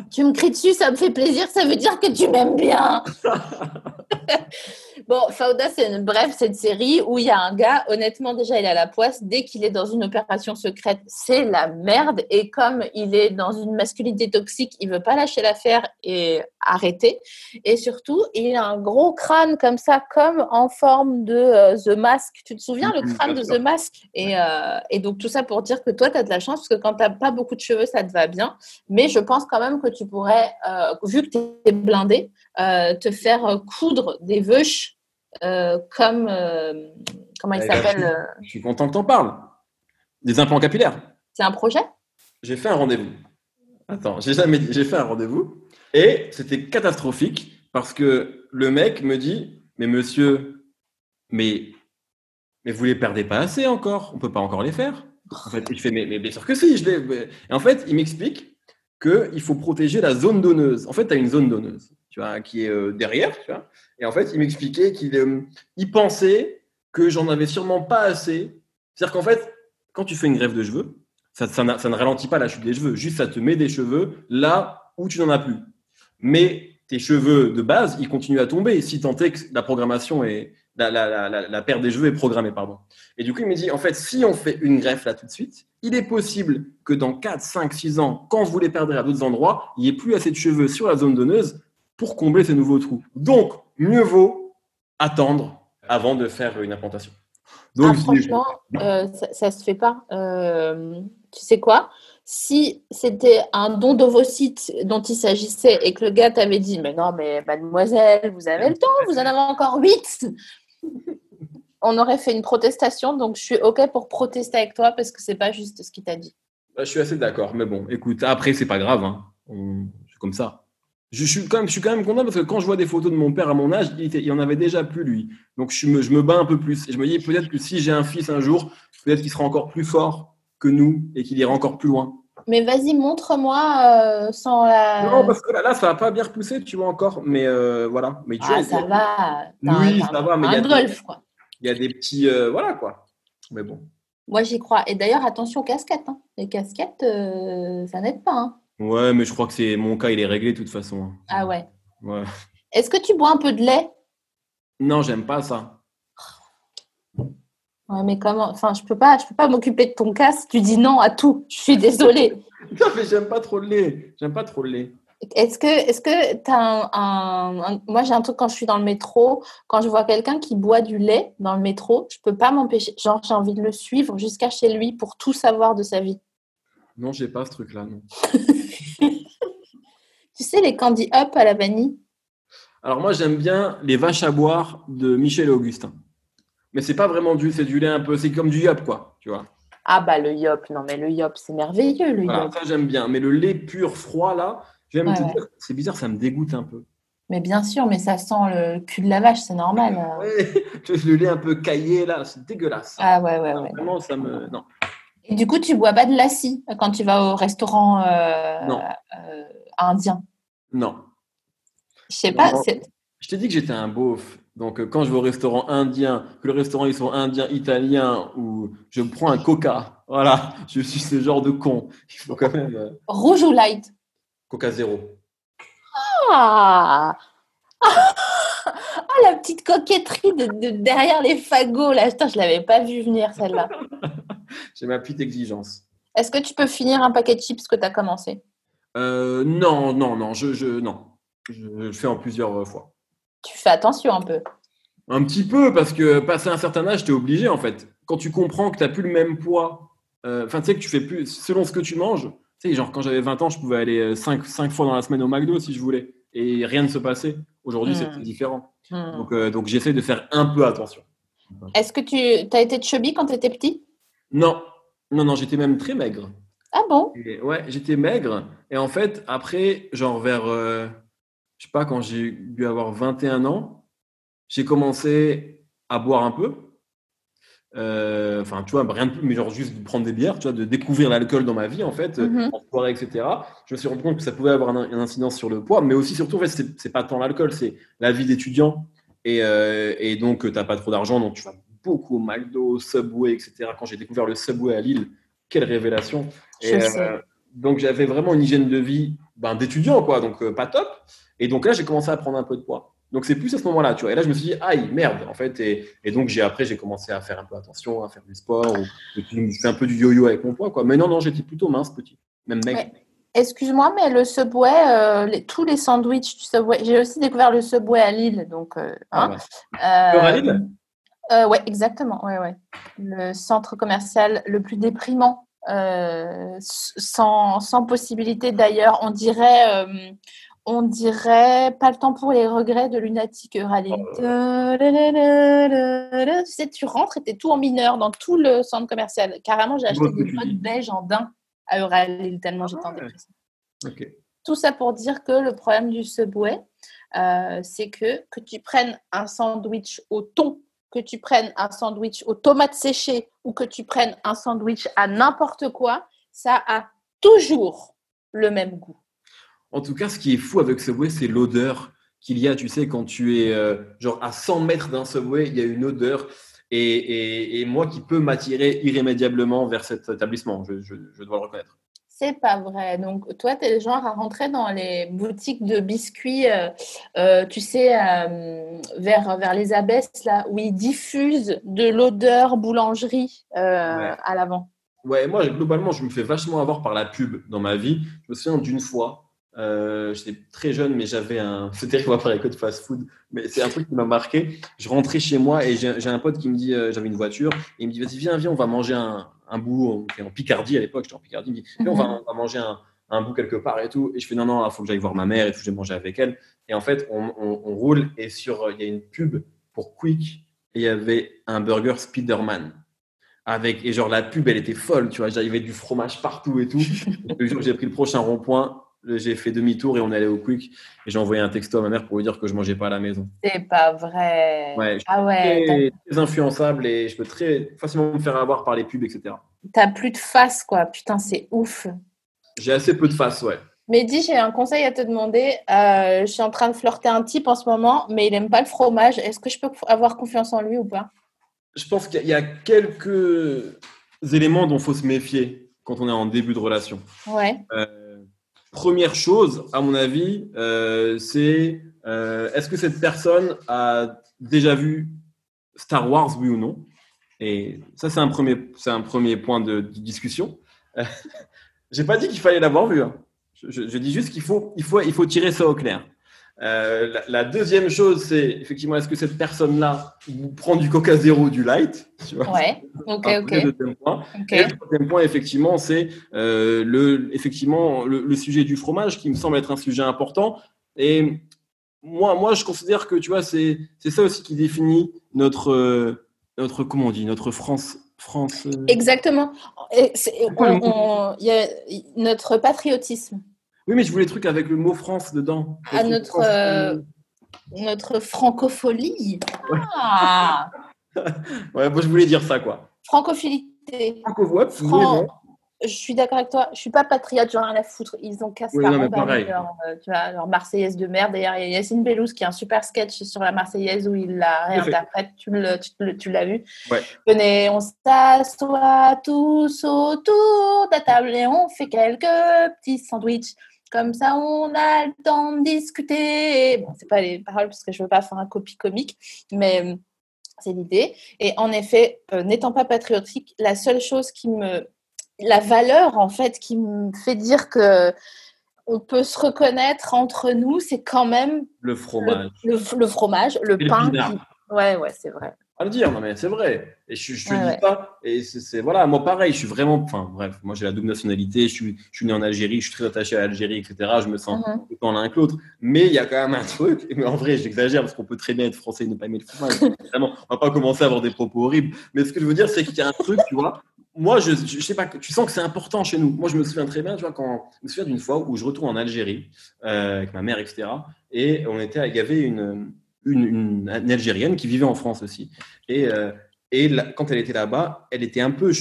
Tu me cries dessus, ça me fait plaisir, ça veut dire que tu m'aimes bien. bon, Fauda, c'est une bref, cette série où il y a un gars, honnêtement, déjà, il a la poisse. Dès qu'il est dans une opération secrète, c'est la merde. Et comme il est dans une masculinité toxique, il veut pas lâcher l'affaire et arrêter. Et surtout, il a un gros crâne comme ça, comme en forme de euh, The Mask. Tu te souviens, le Mhm, crâne de. The Mask? Et, euh, et donc, tout ça pour dire que toi, tu as de la chance, parce que quand tu n'as pas beaucoup de cheveux, ça te va bien. Mais je pense quand même que tu pourrais, euh, vu que tu es blindé, te faire coudre des veuches euh, comme. euh, comment il Eh ben, s'appelle je- euh, Je suis content que t'en parles. Des implants capillaires. C'est un projet? J'ai fait un rendez-vous. Attends, j'ai jamais dit, j'ai fait un rendez-vous et c'était catastrophique parce que le mec me dit Mais monsieur, mais, mais vous les perdez pas assez encore, on peut pas encore les faire. En fait, je fais Mais, mais bien sûr que si, je les. Et en fait, il m'explique qu'il faut protéger la zone donneuse. En fait, tu as une zone donneuse qui est euh, derrière. Et en fait, il m'expliquait qu'il euh, pensait que j'en avais sûrement pas assez. C'est-à-dire qu'en fait, quand tu fais une greffe de cheveux, ça, ne ralentit pas la chute des cheveux, juste ça te met des cheveux là où tu n'en as plus. Mais tes cheveux de base, ils continuent à tomber si tant est que la programmation est la, la, perte des cheveux est programmée, pardon. Et du coup, il me dit en fait, si on fait une greffe là tout de suite, il est possible que dans 4, 5, 6 ans, quand vous les perdrez à d'autres endroits, il n'y ait plus assez de cheveux sur la zone donneuse pour combler ces nouveaux trous. Donc, mieux vaut attendre avant de faire une implantation. Donc, Ah, franchement, euh, ça, ça se fait pas. Euh, tu sais quoi? Si c'était un don d'ovocytes dont il s'agissait et que le gars t'avait dit Mais non, mais mademoiselle, vous avez le temps, vous en avez encore 8 On aurait fait une protestation, donc je suis OK pour protester avec toi parce que c'est pas juste ce qu'il t'a dit. Bah, je suis assez d'accord, mais bon, écoute, après, c'est pas grave. Hein. C'est comme ça. Je, suis quand même, je suis quand même content parce que quand je vois des photos de mon père à mon âge, il, était- il en avait déjà plus, lui. Donc, je me, je me bats un peu plus. Et je me dis, peut-être que si j'ai un fils un jour, peut-être qu'il sera encore plus fort que nous et qu'il ira encore plus loin. Mais vas-y, montre-moi euh, sans la. Non, parce que là, là, ça va pas bien repousser, tu vois, encore. Mais euh, voilà. Mais tu Ah, vois, ça va. Oui, ça va, mais il y a des- quoi. il y a des petits. euh, voilà, quoi. Mais bon. Moi, j'y crois. Et d'ailleurs, attention aux casquettes. hein. Les casquettes, euh, ça n'aide pas. hein. Ouais, mais je crois que c'est mon cas, il est réglé de toute façon. Ah ouais. Ouais. Est-ce que tu bois un peu de lait? Non, j'aime pas ça. Ouais, mais comment Enfin, je peux pas, je peux pas m'occuper de ton cas si tu dis non à tout. Je suis désolée. Non, mais j'aime pas trop le lait. J'aime pas trop le lait. Est-ce que, est-ce que t'as un, un- un- Moi, j'ai un truc quand je suis dans le métro, quand je vois quelqu'un qui boit du lait dans le métro, je peux pas m'empêcher. Genre, j'ai envie de le suivre jusqu'à chez lui pour tout savoir de sa vie. Non, j'ai pas ce truc-là, non. Tu sais, les candy up à la vanille Alors moi j'aime bien les vaches à boire de Michel et Augustin. Mais c'est pas vraiment du, c'est du lait un peu, c'est comme du yop quoi, tu vois. Ah bah le yop, non mais le yop, c'est merveilleux le Voilà, yop. ça j'aime bien. Mais le lait pur froid là, je vais même Ouais, te ouais. dire, c'est bizarre, ça me dégoûte un peu. Mais bien sûr, mais ça sent le cul de la vache, c'est normal. euh. Ouais, le lait un peu caillé là, c'est dégueulasse. Ah ouais, ouais, Non, ouais. Vraiment, ça me, non. Et du coup, tu bois pas de lassi quand tu vas au restaurant euh, Non. euh, indien? Non. Je sais pas, Non. Je t'ai dit que j'étais un beauf. Donc, euh, quand je vais au restaurant indien, que le restaurant ils sont indien, italien, ou je me prends un coca, voilà, je suis ce genre de con. Il faut quand même euh, rouge ou light? Coca zéro. Ah Ah, la petite coquetterie de, de- derrière les fagots, là. Putain, je l'avais pas vu venir, celle-là. J'ai ma petite exigence. Est-ce que tu peux finir un paquet de chips que tu as commencé? Euh, non, non, non, je, je, non. Je, le fais en plusieurs euh, fois. Tu fais attention un peu. Un petit peu, parce que passé un certain âge, tu es obligé, en fait. Quand tu comprends que tu n'as plus le même poids, euh, enfin, tu sais que tu fais plus, selon ce que tu manges, tu sais, genre, quand j'avais 20 ans, je pouvais aller 5, fois dans la semaine au McDo si je voulais, et rien ne se passait. Aujourd'hui, c'est Hmm. différent. Hmm. Donc, euh, donc j'essaie de faire un peu attention. Est-ce que tu as été chubby quand tu étais petit? Non, non, non, j'étais même très maigre. Ah bon? Et ouais, j'étais maigre. Et en fait, après, genre vers, euh, je sais pas, quand j'ai dû avoir 21 ans, j'ai commencé à boire un peu. Euh, Enfin, tu vois, rien de plus, mais genre juste de prendre des bières, tu vois, de découvrir l'alcool dans ma vie, en fait, euh, Mhm. en soirée, etc. Je me suis rendu compte que ça pouvait avoir un, une incidence sur le poids, mais aussi, surtout, en fait, c'est pas tant l'alcool, c'est la vie d'étudiant. Et, euh, et donc, tu n'as pas trop d'argent, donc tu vas beaucoup au McDo, au Subway, etc. Quand j'ai découvert le Subway à Lille, quelle révélation! Et, euh, donc j'avais vraiment une hygiène de vie ben, d'étudiant, quoi, donc euh, pas top. Et donc là, j'ai commencé à prendre un peu de poids. Donc c'est plus à ce moment-là, tu vois. Et là, je me suis dit, aïe, merde, en fait. Et, et donc j'ai après, j'ai commencé à faire un peu attention, à faire du sport. Ou, je fais un peu du yo-yo avec mon poids, quoi. Mais non, non, j'étais plutôt mince, petit. Même mec. Excuse-moi, mais le Subway, euh, les- tous les sandwichs du Subway, j'ai aussi découvert le Subway à Lille, donc. euh, Ah, hein, bah. euh, Peur à Lille? Ouais, exactement. Ouais, ouais. Le centre commercial le plus déprimant, euh, sans, sans possibilité d'ailleurs. On dirait, euh, on dirait pas le temps pour les regrets de lunatique Euralil. Tu sais, tu rentres et t'es tout en mineur dans tout le centre commercial. Carrément, j'ai acheté que des dis. beige en daim à Euralil tellement j'étais en ouais. dépression. Tout ça pour dire que le problème du Subway, euh, c'est que que tu prennes un sandwich au thon, que tu prennes un sandwich aux tomates séchées ou que tu prennes un sandwich à n'importe quoi, ça a toujours le même goût. En tout cas, ce qui est fou avec Subway, c'est l'odeur qu'il y a. Tu sais, quand tu es euh, genre à 100 mètres d'un Subway, il y a une odeur. Et, moi qui peux m'attirer irrémédiablement vers cet établissement, je dois le reconnaître. C'est pas vrai. Donc, toi, tu es le genre à rentrer dans les boutiques de biscuits, euh, euh, tu sais, euh, vers, vers les abesses, là, où ils diffusent de l'odeur boulangerie Ouais. à l'avant. Ouais, moi, globalement, je me fais vachement avoir par la pub dans ma vie. Je me souviens d'une fois, j'étais très jeune, mais j'avais un. C'est terrible à parler que de fast food, mais c'est un truc qui m'a marqué. Je rentrais chez moi et j'ai un pote qui me dit j'avais une voiture, et il me dit vas-y, viens, viens, on va manger un, un bout. On était en Picardie à l'époque, j'étais en Picardie. Il me dit viens, on, va, on va manger un, un bout quelque part et tout. Et je fais non, non, il faut que j'aille voir ma mère et tout, j'ai mangé avec elle. Et en fait, on, on- on roule et sur, il y a une pub pour Quick et il y avait un burger Spiderman. Avec, et genre la pub, elle était folle, tu vois, j'avais du fromage partout et tout. Le jour j'ai pris le prochain rond-point, j'ai fait demi-tour et on allé au Quick. Et j'ai envoyé un texto à ma mère pour lui dire que je mangeais pas à la maison. C'est pas vrai. Ouais, je suis Ah ouais, très, très influençable et je peux très facilement me faire avoir par les pubs, etc. t'as plus de face, quoi. Putain, c'est ouf. J'ai assez peu de face, ouais. Mehdi, j'ai un conseil à te demander. Euh, je suis en train de flirter un type en ce moment, mais il aime pas le fromage. Est-ce que je peux avoir confiance en lui ou pas? Je pense qu'il y a- quelques éléments dont il faut se méfier quand on est en début de relation. Ouais. Euh, première chose, à mon avis, euh, c'est euh, est-ce que cette personne a déjà vu Star Wars, oui ou non? Et ça, c'est un premier, un premier point de, de discussion. J'ai pas dit qu'il fallait l'avoir vu. hein. Je, je- je dis juste qu'il faut, il faut, il faut tirer ça au clair. Euh, la, la deuxième chose, c'est effectivement, est-ce que cette personne-là prend du Coca Zéro, du light tu vois? Ouais. Ok, ok. deuxième point. Et le troisième point, effectivement, c'est euh, le, effectivement, le, le sujet du fromage qui me semble être un sujet important. Et moi, moi je considère que tu vois, c'est c'est ça aussi qui définit notre, euh, notre comment on dit, notre France. France Exactement. Et le on- on- il y a notre patriotisme, Oui, mais je voulais le truc avec le mot France dedans. Ah, truc notre, France, euh, notre francophonie. Ah, Ouais, moi, je voulais dire ça, quoi. francophilité. Franco-voix, Fran-. Je suis d'accord avec toi. Je suis pas patriote, j'en ai rien à foutre. Ils ont cassé Oui, leur, euh, leur Marseillaise de merde. D'ailleurs, il y a Yacine Bellouz qui a un super sketch sur la Marseillaise où il la à réinterprète. Tu, l'as vu Ouais. Venez, on s'assoit tous autour de la table et on fait quelques petits sandwichs. Comme ça, on a le temps de discuter. Bon, c'est pas les paroles parce que je veux pas faire un copie comique, mais euh, c'est l'idée. Et en effet, euh, n'étant pas patriotique, la seule chose qui me la valeur en fait qui me fait dire que on peut se reconnaître entre nous, c'est quand même Le fromage. le, le fromage, le Et pain. qui- Ouais, ouais, c'est vrai. À le dire, non mais c'est vrai. Et je, je te Ouais, dis ouais. ça. Et c'est voilà, moi pareil, je suis vraiment, enfin bref, moi j'ai la double nationalité, je suis, je suis né en Algérie, je suis très attaché à l'Algérie, etc. Je me sens Mhm. autant l'un que l'autre. Mais il y a quand même un truc, mais en vrai j'exagère parce qu'on peut très bien être français et ne pas aimer le fromage. Vraiment, on va pas commencer à avoir des propos horribles. Mais ce que je veux dire, c'est qu'il y a un truc, tu vois. moi, je, je, sais pas, tu sens que c'est important chez nous. Moi, je me souviens très bien, tu vois, quand je me souviens d'une fois où je retourne en Algérie euh, avec ma mère, etc. Et on était, il y avait une, une, Algérienne qui vivait en France aussi. Et, euh, et quand elle était là-bas, elle était un peu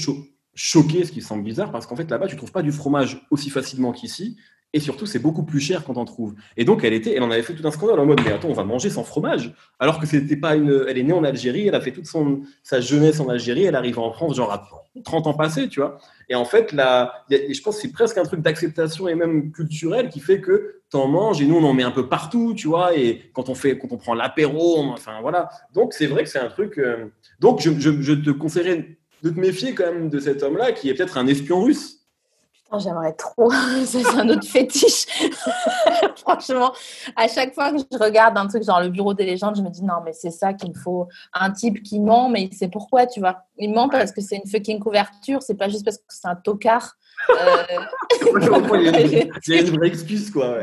choquée, ce qui semble bizarre, parce qu'en fait, là-bas, tu trouves pas du fromage aussi facilement qu'ici. Et surtout, c'est beaucoup plus cher quand on trouve. Et donc, elle était, elle en avait fait tout un scandale en mode, mais attends, on va manger sans fromage. Alors que c'était pas une, elle est née en Algérie, elle a fait toute son, sa jeunesse en Algérie, elle arrive en France, genre à 30 ans passés, tu vois. Et en fait, là, je pense que c'est presque un truc d'acceptation et même culturel qui fait que t'en manges et nous, on en met un peu partout, tu vois. Et quand on fait, quand on prend l'apéro, enfin voilà. Donc, c'est vrai que c'est un truc. Euh, donc, je, te conseillerais de te méfier quand même de cet homme-là qui est peut-être un espion russe. J'aimerais trop. c'est un autre fétiche. Franchement, à chaque fois que je regarde un truc genre le bureau des légendes, je me dis non, mais c'est ça qu'il me faut. Un type qui ment, mais c'est pourquoi, tu vois? Il ment parce que c'est une fucking couverture, c'est pas juste parce que c'est un tocard. Euh... il y a une vraie excuse, quoi.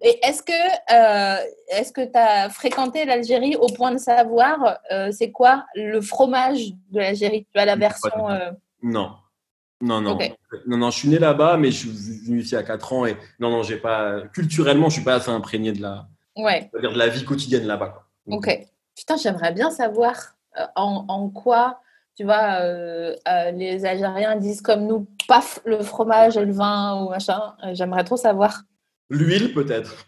Et est-ce que euh, est-ce que tu as fréquenté l'Algérie au point de savoir euh, c'est quoi le fromage de l'Algérie? Tu as la version. Euh... Non. Non, non. Non, non, je suis né là-bas, mais je suis venu ici à 4 ans et non, non, j'ai pas. Culturellement, je suis pas assez imprégné de la, ouais. de la vie quotidienne là-bas. Ok. Putain, j'aimerais bien savoir euh, en, en, quoi, tu vois, euh, euh, les Algériens disent comme nous, paf, le fromage et le vin ou machin. J'aimerais trop savoir. L'huile, peut-être.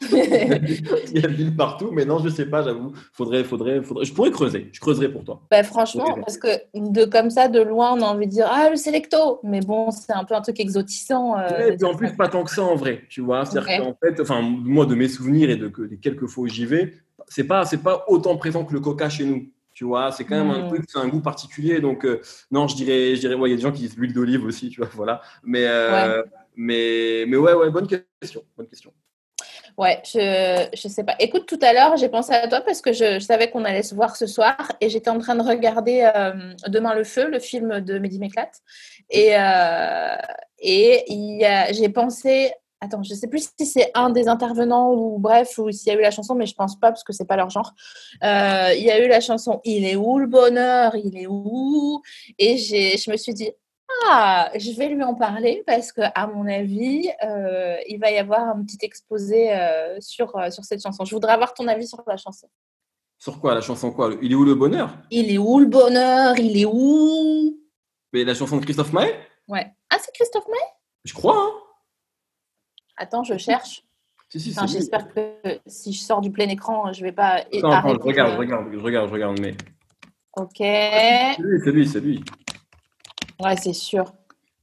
il y a de l'huile partout, mais non, je sais pas, j'avoue. Faudrait, faudrait, faudrait. Je pourrais creuser. Je creuserai pour toi. Bah, franchement, parce que de comme ça, de loin, on a envie de dire ah le Selecto, mais bon, c'est un peu un truc exotissant. Euh, et puis en plus, pas tant que ça en vrai, tu vois. C'est-à-dire qu'en fait, enfin, moi, de mes souvenirs et de que des quelques fois où j'y vais, c'est pas, c'est pas autant présent que le Coca chez nous. Tu vois, c'est quand même un hmm. truc, c'est un goût particulier. Donc, euh, non, je dirais, je dirais, il y a des gens qui disent l'huile d'olive aussi, tu vois, voilà. Mais, euh, mais, mais ouais, ouais, bonne question, bonne question. Ouais, je je sais pas. Écoute, tout à l'heure, j'ai pensé à toi parce que je, savais qu'on allait se voir ce soir et j'étais en train de regarder euh, Demain le feu, le film de Mehdi Meklat. Et, euh, et j'ai pensé, attends, je sais plus si c'est un des intervenants ou bref, ou s'il y a eu la chanson, mais je pense pas parce que c'est pas leur genre. Euh, il y a eu la chanson Il est où le bonheur? Il est où? Et je me suis dit, ah, je vais lui en parler parce que, à mon avis, euh, il va y avoir un petit exposé euh, sur, euh, sur cette chanson. Je voudrais avoir ton avis sur la chanson. Sur quoi La chanson quoi? Il est où le bonheur? Il est où le bonheur? Il est où? Mais la chanson de Christophe Maé? Ouais. Ah, c'est Christophe Maé? Je crois. Hein Attends, je cherche. Si, si, enfin, J'espère que si je sors du plein écran, je vais pas. Attends, attends, je regarde, je regarde, je regarde, je regarde, mais. Ok. C'est lui, c'est lui, c'est lui. Ouais, c'est sûr.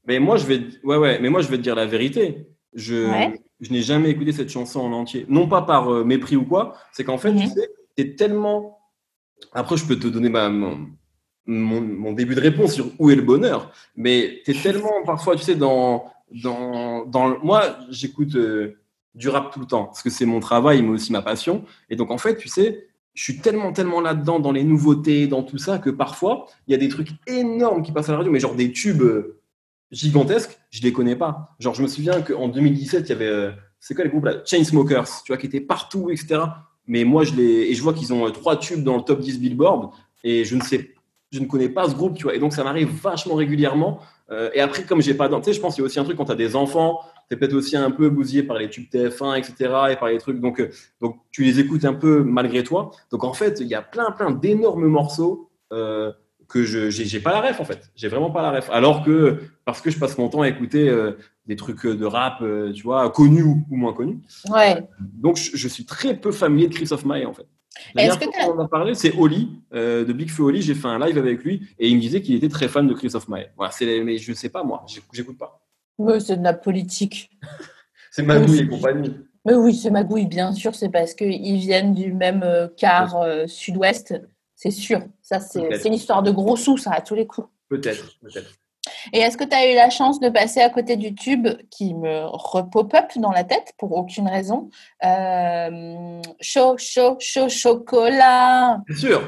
Mais moi, je vais, ouais, ouais, mais moi, je vais te dire la vérité. Je, je n'ai jamais écouté cette chanson en entier. Non pas par euh, mépris ou quoi, c'est qu'en fait, tu mhm. sais, c'est tellement. Après, je peux te donner ma, mon, mon, début de réponse sur où est le bonheur, mais tu es tellement parfois, tu sais, dans. dans, dans... Moi, j'écoute euh, du rap tout le temps, parce que c'est mon travail, mais aussi ma passion. Et donc, en fait, tu sais, je suis tellement, tellement là-dedans, dans les nouveautés, dans tout ça, que parfois, il y a des trucs énormes qui passent à la radio, mais genre des tubes euh, gigantesques, je les connais pas. Genre, je me souviens qu'en 2017, il y avait, euh, c'est quoi les groupes là? Chainsmokers, tu vois, qui étaient partout, etc. Mais moi, je les, et je vois qu'ils ont euh, trois tubes dans le top 10 Billboard, et je ne sais, je ne connais pas ce groupe, tu vois. Et donc, ça m'arrive vachement régulièrement. et après, comme j'ai pas, tu sais, je pense qu'il y a aussi un truc quand tu as des enfants, tu es peut-être aussi un peu bousillé par les tubes TF1, etc. et par les trucs. Donc, euh, donc, tu les écoutes un peu malgré toi. Donc, en fait, il y a plein, plein d'énormes morceaux euh, que je j'ai pas la ref, en fait. J'ai vraiment pas la ref. Alors que, parce que je passe mon temps à écouter euh, des trucs de rap, tu vois, connus ou, moins connus. Ouais. donc, je, suis très peu familier de Chris of Maé, en fait. La dernière fois a parlé, c'est Oli, de Big Feu Oli. J'ai fait un live avec lui et il me disait qu'il était très fan de Chris of Maé. Voilà, mais je sais pas, moi, j'écoute pas. Oui, c'est de la politique. c'est Magouille et compagnie. Mais oui, c'est Magouille, bien sûr. C'est parce qu'ils viennent du même euh, quart euh, sud-ouest. C'est sûr. Ça, c'est une histoire de gros sous, ça, à tous les coups. Peut-être, peut-être. Et est-ce que tu as eu la chance de passer à côté du tube qui me repop-up dans la tête pour aucune raison? Euh, Chaud, chaud, chaud, chocolat. Bien sûr,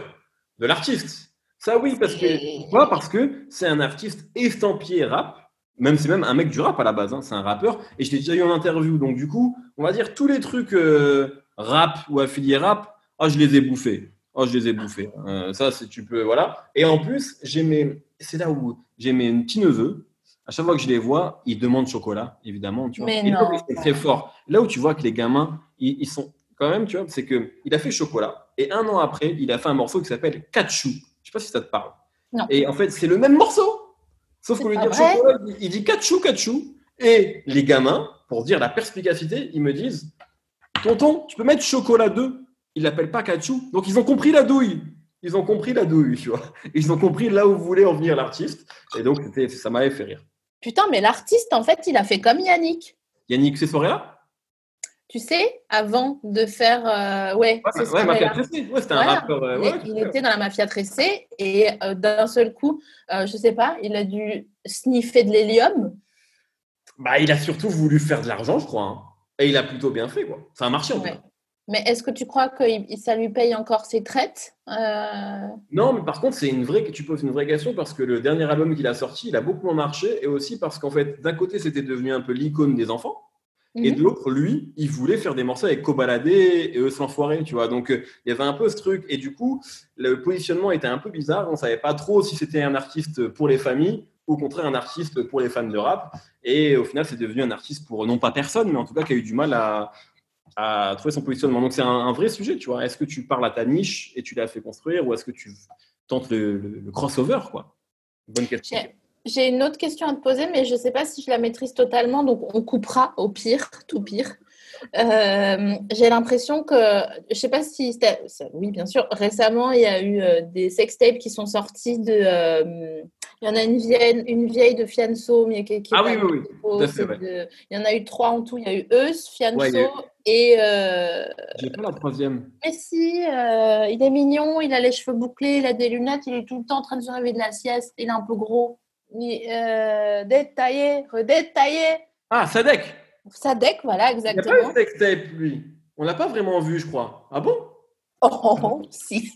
de l'artiste. Ça oui, parce que pourquoi Parce que c'est un artiste estampillé rap même c'est même un mec du rap à la base, hein, c'est un rappeur. Et je t'ai déjà eu en interview. Donc du coup, on va dire tous les trucs euh, rap ou affiliés rap, oh, je les ai bouffés. Oh, je les ai bouffés. Euh, ça, c'est tu peux, voilà. Et en plus, j'ai mes, c'est là où j'ai mes petits neveux. À chaque fois que je les vois, ils demandent chocolat, évidemment. Tu vois. Mais Et non. sont très fort. Là où tu vois que les gamins, ils, ils sont quand même, tu vois, c'est que il a fait chocolat et un an après, il a fait un morceau qui s'appelle Kachou. Je sais pas si ça te parle. Non. Et en fait, c'est le même morceau. Sauf C'est pas dire vrai? chocolat, il- il dit Kachou, Kachou. Et les gamins, pour dire la perspicacité, ils me disent Tonton, tu peux mettre chocolat 2 Ils l'appellent pas Kachou. Donc ils ont compris la douille. Ils ont compris la douille, tu vois. Ils ont compris là où voulait en venir l'artiste. Et donc, ça m'avait fait rire. Putain, mais l'artiste, en fait, il a fait comme Yannick. Yannick, ces soirées-là? Tu sais, avant de faire. euh, ouais, Ouais. Mafia Tressé. Ouais, c'était un Voilà. rappeur. euh, Il, ouais, fait. était dans la mafia tressée et euh, d'un seul coup, euh, je sais pas, il a dû sniffer de l'hélium. Bah, il a surtout voulu faire de l'argent, je crois. hein. Et il a plutôt bien fait, quoi. Ça a marché, en cas. Mais est-ce que tu crois que ça lui paye encore ses traites Euh, Non, mais par contre, c'est une vraie, tu poses une vraie question parce que le dernier album qu'il a sorti, il a beaucoup marché et aussi parce qu'en fait, d'un côté, c'était devenu un peu l'icône des enfants et mhm. de l'autre, lui, il voulait faire des morceaux avec Kobalade et eux l'enfoiré, tu vois. Donc, euh, il y avait un peu ce truc et du coup, le positionnement était un peu bizarre. On savait pas trop si c'était un artiste pour les familles ou au contraire un artiste pour les fans de rap. Et au final, c'est devenu un artiste pour non pas personne, mais en tout cas qui a eu du mal à, à trouver son positionnement. Donc c'est un, vrai sujet, tu vois. Est-ce que tu parles à ta niche et tu l'as fait construire ou est-ce que tu tentes le, crossover, quoi? Bonne question. J'ai- une autre question à te poser, mais je ne sais pas si je la maîtrise totalement, donc on coupera au pire, tout pire. Euh, J'ai l'impression que, je ne sais pas si oui bien sûr, récemment il y a eu euh, des sextapes qui sont sortis de, euh, il y en a une vieille, une vieille de Fianso, mais qui, qui Ah oui, oui, oui, fait, ouais. de- il y en a eu trois en tout, il y a eu Eus, Fianso Ouais, eu- et euh, J'ai pas la troisième. mais si, euh, il est mignon, il a les cheveux bouclés, il a des lunettes, il est tout le temps en train de se réveiller de la sieste, il est un peu gros. Il, euh, détaillé, redétaillé. Ah, Sadek Sadek, voilà, Il n'y a pas exactement. eu de sextape, lui. On l'a pas vraiment vu, je crois. Ah bon? Oh, si.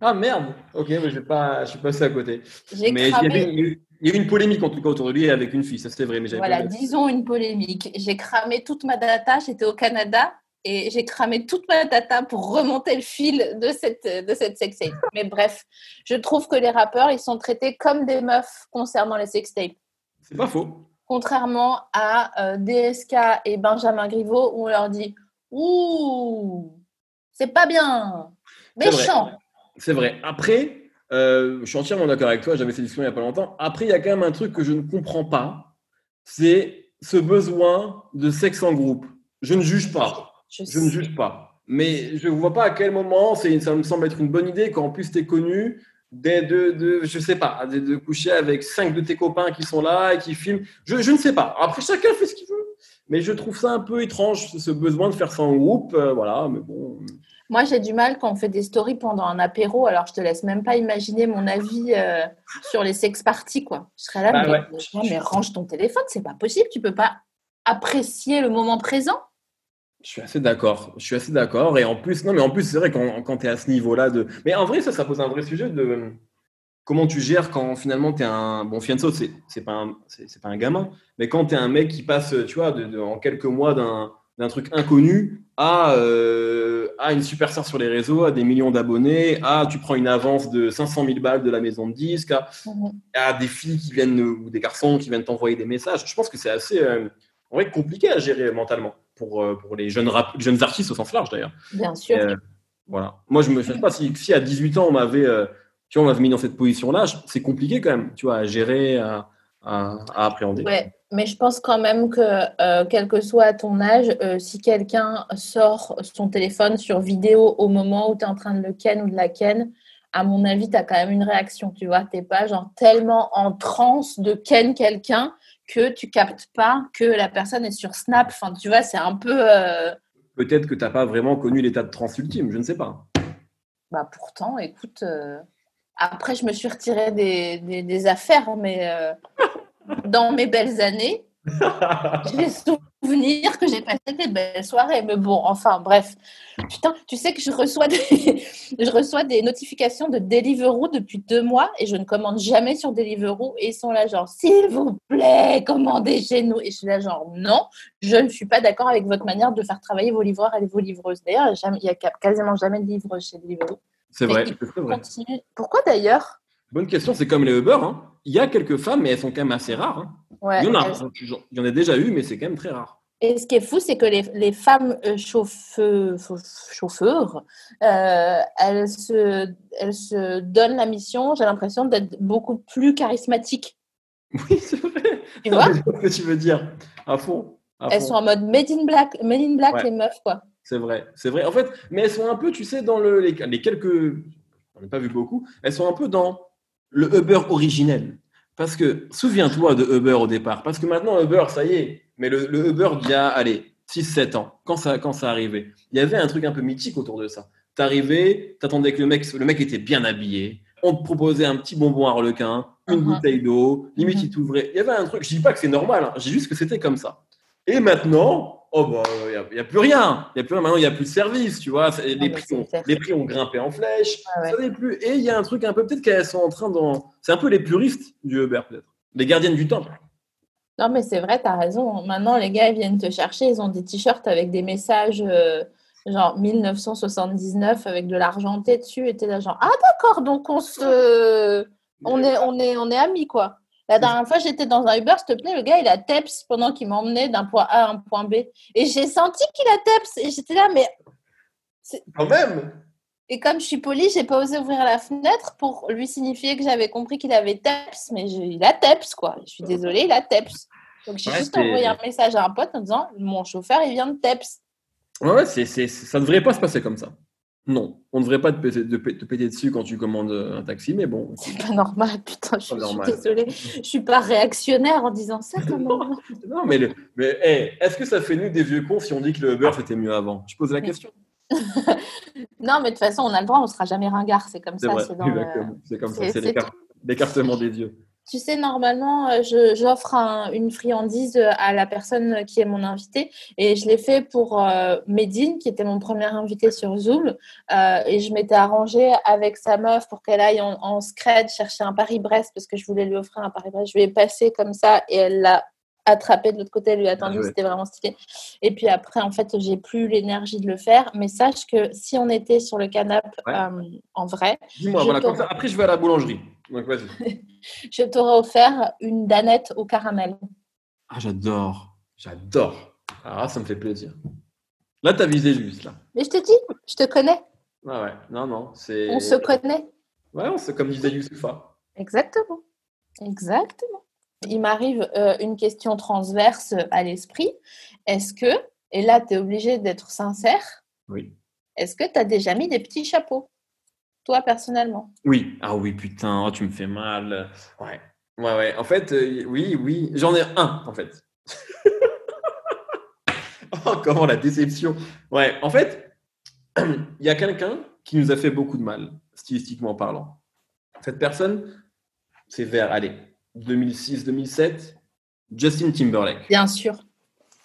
Ah merde Ok, mais j'ai pas, je suis passé à côté. J'ai Mais cramé, il y a eu- il y a eu une polémique en tout cas autour de lui avec une fille, ça c'était vrai. Mais j'avais voilà, pas- disons une polémique. J'ai cramé toute ma data, j'étais au Canada et j'ai cramé toute ma data pour remonter le fil de cette, de cette sextape. Mais bref, je trouve que les rappeurs, ils sont traités comme des meufs concernant les sextapes. C'est pas faux. contrairement à euh, DSK et Benjamin Griveaux où on leur dit Ouh, c'est pas bien, C'est méchant. C'est vrai. Après, euh, je suis entièrement d'accord avec toi, j'avais cette discussion il n'y a pas longtemps. Après, il y a quand même un truc que je ne comprends pas, c'est ce besoin de sexe en groupe. Je ne juge pas. Je Je ne juge pas. Mais je ne vois pas à quel moment ça me semble être une bonne idée quand en plus tu es connu de, de, de- je sais pas, de, de coucher avec cinq de tes copains qui sont là et qui filment. Je, je ne sais pas. Après, chacun fait ce qu'il veut. Mais je trouve ça un peu étrange, ce- ce besoin de faire ça en groupe. euh, voilà, mais bon. Moi, j'ai du mal quand on fait des stories pendant un apéro, alors je te laisse même pas imaginer mon avis euh, sur les sex parties, quoi. Je serais là, Bah mais, ouais. mais- mais range ton téléphone, c'est pas possible, tu peux pas apprécier le moment présent. Je suis assez d'accord. Je suis assez d'accord. Et en plus, non, mais en plus, c'est vrai quand, quand tu es à ce niveau-là de. Mais en vrai, ça, ça pose un vrai sujet de comment tu gères quand finalement tu es un. Bon, Fianso, c'est c'est pas, un- c'est c'est pas un gamin, mais quand tu es un mec qui passe, tu vois, de, de- en quelques mois d'un d'un truc inconnu à, euh, à une superstar sur les réseaux, à des millions d'abonnés, à tu prends une avance de 500 000 balles de la maison de disques, à, Mhm. à des filles qui viennent ou des garçons qui viennent t'envoyer des messages. Je pense que c'est assez euh, en vrai, compliqué à gérer mentalement pour, euh, pour les jeunes, rap- jeunes artistes au sens large d'ailleurs. Bien sûr. Euh, voilà. Moi, je me je sais pas si, si à 18 ans on m'avait euh, tu vois, on m'avait mis dans cette position-là, c'est compliqué quand même, tu vois, à gérer, à, à, à appréhender. Ouais, mais je pense quand même que, euh, quel que soit ton âge, euh, si quelqu'un sort son téléphone sur vidéo au moment où tu es en train de le ken ou de la ken, à mon avis, tu as quand même une réaction, tu vois. Tu pas genre tellement en transe de ken quelqu'un que tu captes pas que la personne est sur Snap. Enfin, tu vois, c'est un peu... euh, Peut-être que tu n'as pas vraiment connu l'état de trans ultime, je ne sais pas. Bah pourtant, écoute... Après, je me suis retirée des, des- des affaires, mais dans mes belles années, j'ai souvenir que j'ai passé des belles soirées, mais bon, enfin bref. Putain, tu sais que je reçois des, je reçois des notifications de Deliveroo depuis deux mois et je ne commande jamais sur Deliveroo et ils sont là genre s'il vous plaît, commandez chez nous et je suis là genre non, je ne suis pas d'accord avec votre manière de faire travailler vos livreurs et vos livreuses. D'ailleurs, il y a quasiment jamais de livre chez Deliveroo. C'est vrai, vrai. Pourquoi d'ailleurs Bonne question, c'est comme les Uber. Hein. Il y a quelques femmes, mais elles sont quand même assez rares. hein. Ouais, il, y en a, elles- il y en a déjà eu, mais c'est quand même très rare. Et ce qui est fou, c'est que les, les femmes euh, chauffeu- chauff- chauffeurs, euh, elles, se, elles se donnent la mission, j'ai l'impression, d'être beaucoup plus charismatiques. Oui, c'est vrai. Tu vois? Ce que tu veux dire. À fond. à Elles fond. sont en mode made in black, made in black Ouais. les meufs, quoi. C'est vrai, c'est vrai. En fait, mais elles sont un peu, tu sais, dans le, les, les quelques, on n'a pas vu beaucoup, elles sont un peu dans le Uber originel. Parce que, souviens-toi de Uber au départ. Parce que maintenant, Uber, ça y est. Mais le, le Uber d'il y a, allez, 6-7 ans, quand ça, quand ça arrivait, il y avait un truc un peu mythique autour de ça. T'arrivais, t'attendais que le mec, le mec était bien habillé, on te proposait un petit bonbon harlequin, une Mhm. bouteille d'eau, limite Mhm. il t'ouvrait. Il y avait un truc, je dis pas que c'est normal, hein, je dis juste que c'était comme ça. Et maintenant, oh bah, il n'y a, plus rien. Y a plus rien. Maintenant, il n'y a plus de service, tu vois. C'est- Les, mais prix ont, les prix ont grimpé en flèche. Ouais, ouais. Ça n'est plus. Et il y a un truc un peu, peut-être qu'elles sont en train d'en. C'est un peu les puristes du Uber, peut-être. Les gardiennes du temple. Non, mais c'est vrai, t'as raison. Maintenant, les gars, ils viennent te chercher, ils ont des t-shirts avec des messages euh, genre 1979 avec de l'argenté dessus, et t'es là genre, ah d'accord, donc on se... On est, on est, on est amis, quoi. La dernière fois, j'étais dans un Uber, s'il te plaît, le gars, il a TEPS pendant qu'il m'emmenait d'un point A à un point B. Et j'ai senti qu'il a TEPS. Et j'étais là, mais... Quand même Et comme je suis polie, j'ai pas osé ouvrir la fenêtre pour lui signifier que j'avais compris qu'il avait TEPS. Mais je- il a TEPS, quoi. Je suis désolée, il a TEPS. Donc j'ai Ouais, juste envoyé un message à un pote en disant, mon chauffeur, il vient de TEPS. Ouais, ouais, c'est, ça ne devrait pas se passer comme ça. Non, on ne devrait pas te péter, de pé- te péter dessus quand tu commandes un taxi, mais bon. C'est pas normal, putain, je, suis normal. désolée. Je suis pas réactionnaire en disant ça quand même. Non, mais, le- mais hey, est-ce que ça fait nous des vieux cons si on dit que le Uber c'était mieux avant? Je pose la question. non, mais de toute façon, on a le droit, on sera jamais ringard. C'est comme ça. c'est dans le-. C'est comme ça, c'est- c'est c'est l'écart- l'écartement des yeux. Tu sais, normalement, euh, j'offre un- une friandise à la personne qui est mon invité et je l'ai fait pour euh, Medine, qui était mon premier invité sur Zoom. Euh, et je m'étais arrangée avec sa meuf pour qu'elle aille en, en scred chercher un Paris-Brest parce que je voulais lui offrir un Paris-Brest. Je lui ai passé comme ça et elle l'a attrapé de l'autre côté, elle lui a attendu, ouais. c'était vraiment stylé. Et puis après, en fait, j'ai plus l'énergie de le faire. Mais sache que si on était sur le canapé Ouais. euh, en vrai, Dis-moi, voilà, comme ça. Après, je vais à la boulangerie. Donc, vas-y. je t'aurais offert une danette au caramel. Ah, j'adore. J'adore. Ah, ça me fait plaisir. Là, t'as visé juste, là. Mais je te dis, je te connais. Ah ouais, non, non. C'est... On se connaît. Ouais, on se- comme disait Youssoufa. Exactement. Exactement. Il m'arrive euh, une question transverse à l'esprit. Est-ce que, et là, tu es obligé d'être sincère, Oui. est-ce que tu as déjà mis des petits chapeaux? Toi, personnellement Oui. Ah oui, putain, oh, tu me fais mal. Ouais. Ouais, ouais. En fait, euh, oui, oui. J'en ai un, en fait. oh, comment la déception. Ouais, en fait, il y a quelqu'un qui nous a fait beaucoup de mal, stylistiquement parlant. Cette personne, c'est vers, allez, 2006-2007, Justin Timberlake. Bien sûr.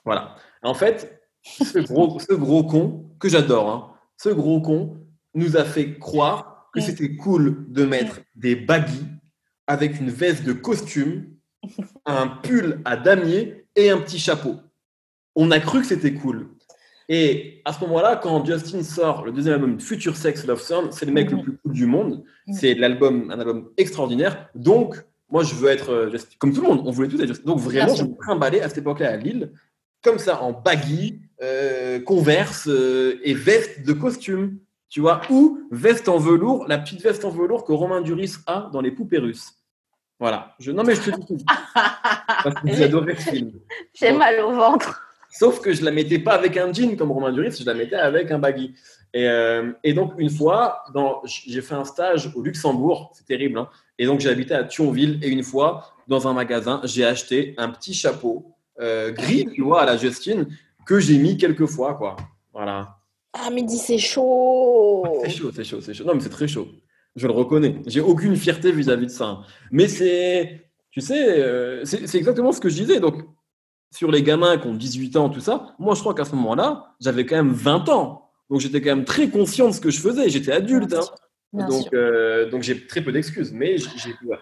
Voilà. En fait, ce gros, ce gros con, que j'adore, hein, ce gros con nous a fait croire que c'était cool de mettre des baggy avec une veste de costume, un pull à damier et un petit chapeau. On a cru que c'était cool. Et à ce moment-là, quand Justin sort le deuxième album Future Sex Love Song, c'est le mec le plus cool du monde. C'est l'album, un album extraordinaire. Donc, moi, je veux être euh, Justin- comme tout le monde. On voulait tous être Justin. Donc, vraiment, je me trimballais à cette époque-là à Lille, comme ça, en baggy, euh, converse euh, et veste de costume. Tu vois, ou veste en velours, la petite veste en velours que Romain Duris a dans les poupées russes. Voilà. Je... Non, mais je te dis tout. Parce que adoré ce film. J'ai mal au ventre. Sauf que je la mettais pas avec un jean comme Romain Duris, je la mettais avec un baggy. Et, euh, et donc, une fois, dans- j'ai fait un stage au Luxembourg, c'est terrible. hein. Et donc, j'ai habité à Thionville. Et une fois, dans un magasin, j'ai acheté un petit chapeau euh, gris, tu vois, à la Justine, que j'ai mis quelques fois, quoi. Voilà. Ah, mais dis, c'est chaud. C'est chaud, c'est chaud, c'est chaud. Non, mais c'est très chaud. Je le reconnais. J'ai aucune fierté vis-à-vis de ça. Mais c'est, tu sais, euh, c'est exactement ce que je disais. Donc, sur les gamins qui ont 18 ans, tout ça, moi, je crois qu'à ce moment-là, j'avais quand même 20 ans. Donc, j'étais quand même très conscient de ce que je faisais. J'étais adulte. Hein. Donc, euh, donc j'ai très peu d'excuses. Mais j'ai j'ai- ouais.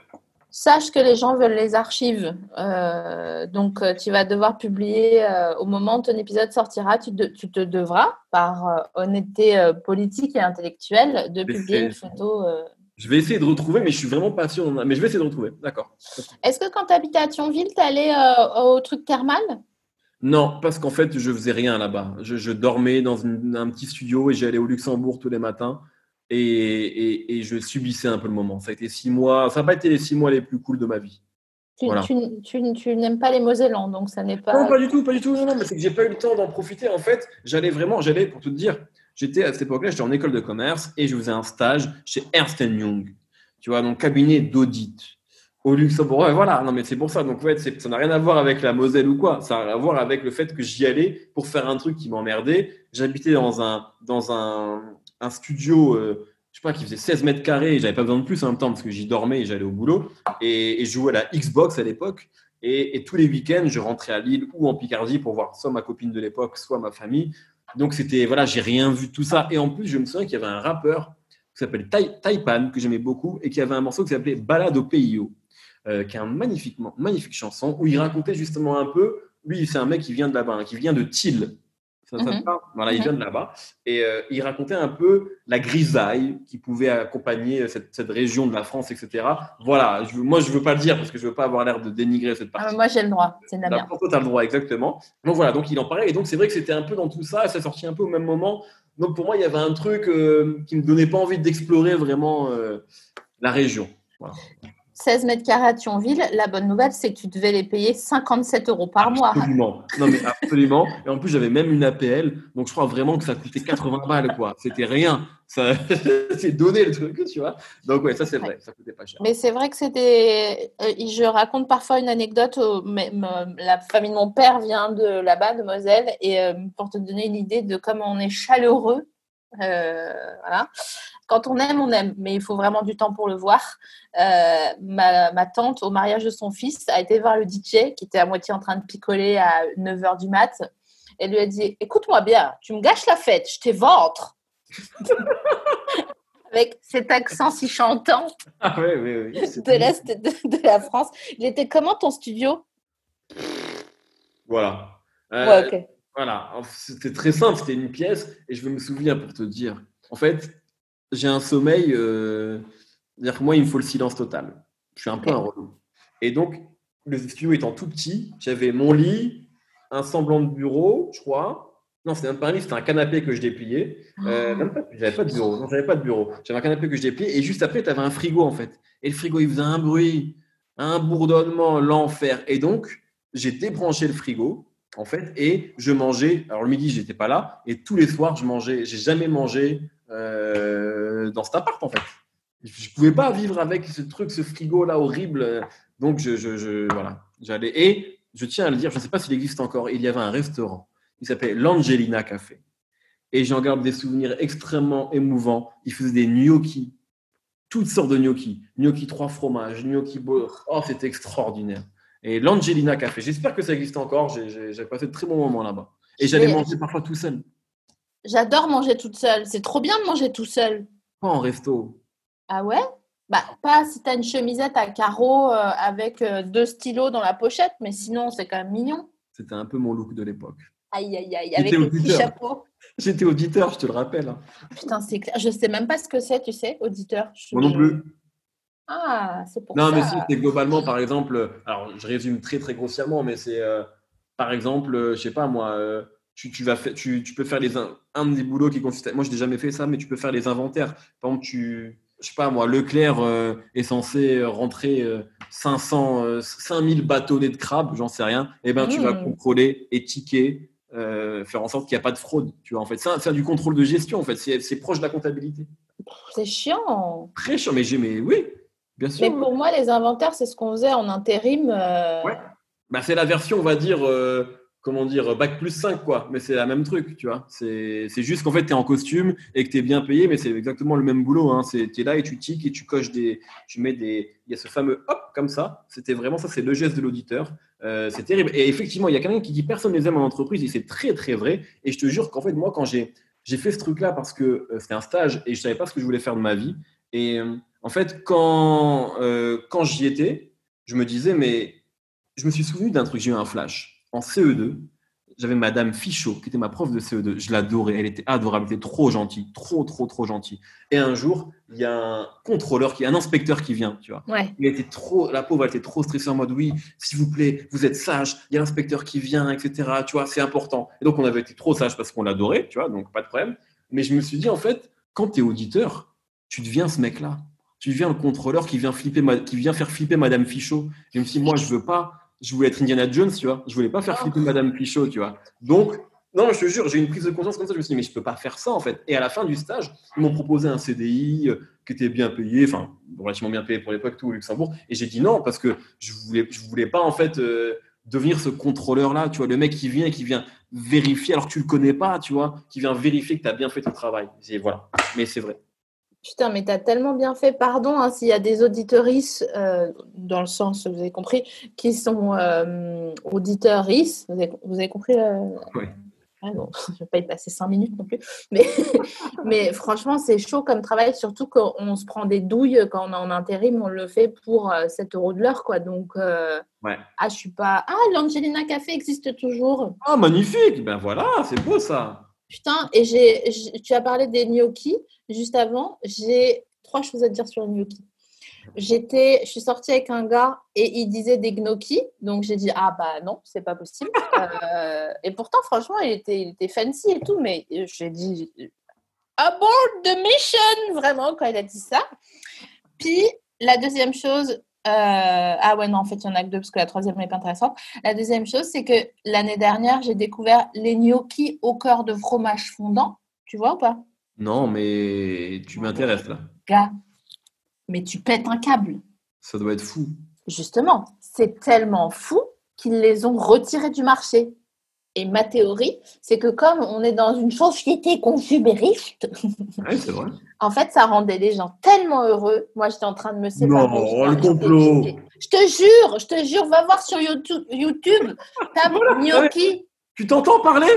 Sache que les gens veulent les archives. Euh, donc, euh, tu vas devoir publier euh, au moment où ton épisode sortira. Tu, de- tu te devras, par euh, honnêteté politique et intellectuelle, de publier une photo. Je vais essayer de retrouver, mais je suis vraiment pas sûr. Mais je vais essayer de retrouver. D'accord. Est-ce que quand tu habitais à Thionville, tu allais au truc thermal? Non, parce qu'en fait, je faisais rien là-bas. Je, dormais dans un petit studio et j'allais au Luxembourg tous les matins. Et, et, je subissais un peu le moment. Ça a été six mois. Ça n'a pas été les six mois les plus cool de ma vie. Tu, n'aimes pas les Mosellans, donc ça n'est pas. Non, pas du tout, pas du tout. Non, non, mais c'est que j'ai pas eu le temps d'en profiter. En fait, j'allais vraiment, j'allais, pour tout te dire, j'étais à cette époque-là, j'étais en école de commerce et je faisais un stage chez Ernst Young. Tu vois, donc cabinet d'audit au Luxembourg. voilà, non, mais c'est pour ça. Donc, ouais, ça n'a rien à voir avec la Moselle ou quoi. Ça a à voir avec le fait que j'y allais pour faire un truc qui m'emmerdait. J'habitais dans un, dans un, un studio. Euh, je sais pas, qui faisait 16 mètres carrés, j'avais pas besoin de plus en même temps parce que j'y dormais et j'allais au boulot. Et, je jouais à la Xbox à l'époque. Et, tous les week-ends, je rentrais à Lille ou en Picardie pour voir soit ma copine de l'époque, soit ma famille. Donc c'était, voilà, j'ai rien vu de tout ça. Et en plus, je me souviens qu'il y avait un rappeur qui s'appelle Taipan, que j'aimais beaucoup, et qui avait un morceau qui s'appelait Balade au PIO, euh, qui est un magnifiquement, magnifique chanson où il racontait justement un peu, lui, c'est un mec qui vient de là-bas, hein, qui vient de Thiel, Mhm. Voilà, il vient de là-bas. Et euh, il racontait un peu la grisaille qui pouvait accompagner cette, cette région de la France, etc. Voilà, je, moi, je ne veux pas le dire parce que je ne veux pas avoir l'air de dénigrer cette partie. Ah, moi, j'ai le droit, c'est la bien. tu as le droit, exactement. Donc voilà, donc il en parlait. Et donc, c'est vrai que c'était un peu dans tout ça, ça sortit un peu au même moment. Donc pour moi, il y avait un truc euh, qui ne me donnait pas envie d'explorer vraiment euh, la région. Voilà. 16 mètres carrés à Thionville, la bonne nouvelle, c'est que tu devais les payer 57 euros par mois. Absolument. Non, mais absolument. Et en plus, j'avais même une APL. Donc, je crois vraiment que ça coûtait 80 balles, quoi. C'était rien. c'est donné le truc, tu vois. Donc, ouais, ça, c'est vrai. Ça coûtait pas cher. Mais c'est vrai que c'était. Euh, je raconte parfois une anecdote. la famille de mon père vient de là-bas, de Moselle. Et euh, pour te donner une idée de comment on est chaleureux. Euh, voilà quand on aime, on aime, mais il faut vraiment du temps pour le voir. Euh, ma, tante, au mariage de son fils, a été voir le DJ qui était à moitié en train de picoler à 9h du mat. Elle lui a dit Écoute-moi bien, tu me gâches la fête, je t'ai ventre. Avec cet accent si chantant ah oui, oui, oui. de l'Est de, la France. Il était comment ton studio? Voilà. Euh, voilà, c'était très simple, c'était une pièce et je me souviens pour te dire. En fait, j'ai un sommeil. Euh, dire que moi, il me faut le silence total. Je suis un peu un relou. Et donc, le studio étant tout petit, j'avais mon lit, un semblant de bureau, je crois. Non, c'était même pas un lit, c'était un canapé que je dépliais. Euh, ah. j'avais pas de bureau. Non, j'avais pas de bureau. J'avais un canapé que je dépliais. Et juste après, tu avais un frigo, en fait. Et le frigo, il faisait un bruit, un bourdonnement, l'enfer. Et donc, j'ai débranché le frigo, en fait, et je mangeais. Alors, le midi, j'étais pas là. Et tous les soirs, je mangeais. J'ai jamais mangé euh, dans cet appart en fait. Je pouvais pas vivre avec ce truc, ce frigo là horrible. Donc je, je, voilà, j'allais et je tiens à le dire, je ne sais pas s'il existe encore. Il y avait un restaurant qui s'appelait l'Angelina Café et j'en garde des souvenirs extrêmement émouvants. Il faisait des gnocchis, toutes sortes de gnocchis, gnocchi trois fromages, gnocchi beau. Oh, c'était extraordinaire. Et l'Angelina Café, j'espère que ça existe encore. J'ai passé de très bons moments là-bas. Et j'allais manger parfois tout seul. J'adore manger toute seule. C'est trop bien de manger tout seul. Pas en resto. Ah ouais? Bah, pas si t'as une chemisette à carreaux euh, avec euh, deux stylos dans la pochette, mais sinon, c'est quand même mignon. C'était un peu mon look de l'époque. Aïe, aïe, aïe, avec le petit chapeau. J'étais auditeur, je te le rappelle. Hein. Putain, c'est clair. Je sais même pas ce que c'est, tu sais, auditeur. Moi non plus. Ah, c'est pour ça. Non, mais si, c'est globalement, par exemple, alors je résume très, très grossièrement, mais c'est, euh, par exemple, je sais pas moi, tu, tu, vas tu, tu, peux faire les, un des boulots qui consiste à, moi je n'ai jamais fait ça, mais tu peux faire les inventaires. Par exemple, tu, je sais pas moi, Leclerc euh, est censé rentrer 500, 5000 bâtonnets de crabes, j'en sais rien. Et eh ben tu vas mmh. contrôler, étiqueter, euh, faire en sorte qu'il n'y a pas de fraude. Tu vois, en fait, c'est du contrôle de gestion. En fait, c'est proche de la comptabilité. C'est chiant. Très chiant, mais, mais oui, bien sûr. Mais pour moi, les inventaires, c'est ce qu'on faisait en intérim. Euh, ouais. Bah, c'est la version, on va dire comment dire, bac plus 5, quoi. Mais c'est la même truc, tu vois. C'est juste qu'en fait, tu es en costume et que tu es bien payé, mais c'est exactement le même boulot. Hein. Tu es là et tu tiques et tu coches des. Tu mets des. Il y a ce fameux hop, comme ça. C'était vraiment ça, c'est le geste de l'auditeur. Euh, c'est terrible. Et effectivement, il y a quelqu'un qui dit personne ne les aime en entreprise et c'est très, très vrai. Et je te jure qu'en fait, moi, quand j'ai. J'ai fait ce truc-là parce que euh, c'était un stage et je savais pas ce que je voulais faire de ma vie. Et euh, en fait, quand, quand j'y étais, je me disais, mais je me suis souvenu d'un truc, j'ai eu un flash en CE2, j'avais Madame Fichot, qui était ma prof de CE2. Je l'adorais. Elle était adorable. Elle était trop gentille. Trop, trop, trop gentille. Et un jour, il y a un contrôleur, qui, un inspecteur qui vient, tu vois. Ouais. Il était trop, la pauvre, elle était trop stressée en mode oui, s'il vous plaît, vous êtes sage, il y a l'inspecteur qui vient, etc. Tu vois, c'est important. Et donc, on avait été trop sage parce qu'on l'adorait, tu vois, donc pas de problème. Mais je me suis dit, en fait, quand tu es auditeur, tu deviens ce mec-là. Tu deviens le contrôleur qui vient, flipper ma- qui vient faire flipper Madame Fichot. Je me suis dit, moi, je veux pas, je voulais être Indiana Jones, tu vois. Je voulais pas faire flipper Madame Fichot, tu vois. Donc, non, je te jure, j'ai une prise de conscience comme ça. Je me suis dit, mais je peux pas faire ça, en fait. Et à la fin du stage, ils m'ont proposé un CDI euh, qui était bien payé, enfin, relativement bien payé pour l'époque, tout au Luxembourg. Et j'ai dit non, parce que je voulais, je voulais pas, en fait, euh, devenir ce contrôleur-là, tu vois, le mec qui vient et qui vient vérifier alors que tu le connais pas, tu vois, qui vient vérifier que tu as bien fait ton travail. Et voilà. Mais c'est vrai. Putain, mais t'as tellement bien fait. Pardon hein, s'il y a des auditorices, euh, dans le sens, vous avez compris, qui sont euh, auditorices. Vous avez, vous avez compris euh, Oui. ah non, je ne vais pas y passer cinq minutes non plus. Mais, mais franchement, c'est chaud comme travail, surtout quand on se prend des douilles quand on est en intérim, on le fait pour euh, 7 euros de l'heure. quoi. Donc, euh, Ouais. ah, je suis pas. Ah, l'Angelina Café existe toujours. Ah, magnifique Ben voilà, c'est beau ça Putain, et j'ai, tu as parlé des gnocchis juste avant. J'ai trois choses à te dire sur les gnocchis. J'étais, je suis sortie avec un gars et il disait des gnocchis, donc j'ai dit ah bah non, c'est pas possible. Euh, et pourtant, franchement, il était, il était fancy et tout, mais j'ai dit aboard the mission vraiment quand il a dit ça. Puis la deuxième chose, euh, ah ouais non, en fait il y en a que deux parce que la troisième n'est pas intéressante. La deuxième chose, c'est que l'année dernière, j'ai découvert les gnocchis au cœur de fromage fondant. Tu vois ou pas? Non, mais tu m'intéresses là. Gars, mais tu pètes un câble. Ça doit être fou. Justement, c'est tellement fou qu'ils les ont retirés du marché. Et ma théorie, c'est que comme on est dans une société consumériste, Ouais, vrai. en fait, ça rendait les gens tellement heureux. Moi, j'étais en train de me séparer. Non, le complot. Je te jure, je te jure, va voir sur YouTube, YouTube tape Voilà, gnocchi. Tu t'entends parler?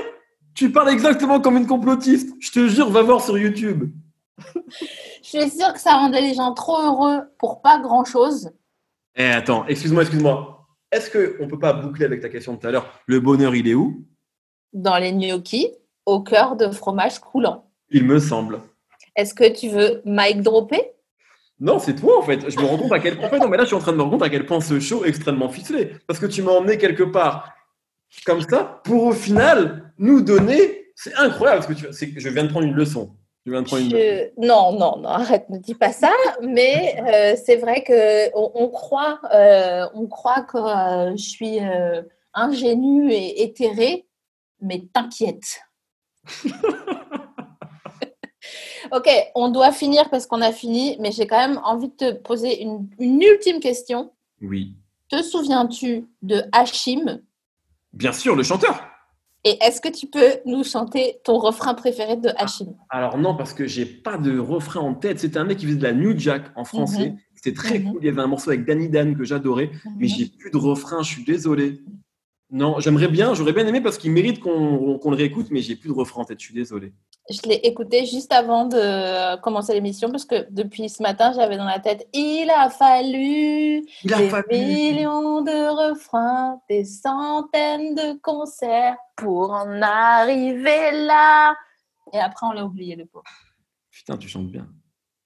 Tu parles exactement comme une complotiste. Je te jure, va voir sur YouTube. Je suis sûre que ça rendait les gens trop heureux pour pas grand-chose. Eh, attends, excuse-moi, excuse-moi. Est-ce qu'on ne peut pas boucler avec ta question de tout à l'heure Le bonheur, il est où? Dans les gnocchis, au cœur de fromage coulant. Il me semble. Est-ce que tu veux mic dropper? Non, c'est toi en fait. Je me rends compte à quel point. en fait, Non, mais là, je suis en train de me rendre compte à quel point ce show est extrêmement ficelé. Parce que tu m'as emmené quelque part comme ça pour au final nous donner. C'est incroyable parce que tu... je viens de prendre une leçon. Je viens de prendre une leçon. Je- Non, non, non, arrête, ne dis pas ça. Mais euh, c'est vrai que on, on croit, euh, on croit que euh, je suis ingénue et éthérée, mais t'inquiète. ok, on doit finir parce qu'on a fini, mais j'ai quand même envie de te poser une, une ultime question. Oui. Te souviens-tu de Hachim? Bien sûr, le chanteur. Et est-ce que tu peux nous chanter ton refrain préféré de Hachim Alors non, parce que j'ai pas de refrain en tête. C'était un mec qui faisait de la New Jack en français. C'était très Mhm. cool. Il y avait un morceau avec Danny Dan que j'adorais, mais j'ai plus de refrain. Je suis désolé. Non, j'aimerais bien, j'aurais bien aimé parce qu'il mérite qu'on le réécoute, mais j'ai plus de refrain en tête. Je suis désolé. Je l'ai écouté juste avant de commencer l'émission parce que depuis ce matin, j'avais dans la tête Il a fallu Il a des fallu. millions de refrains, des centaines de concerts pour en arriver là. Et après, on l'a oublié, le pauvre. Putain, tu chantes bien.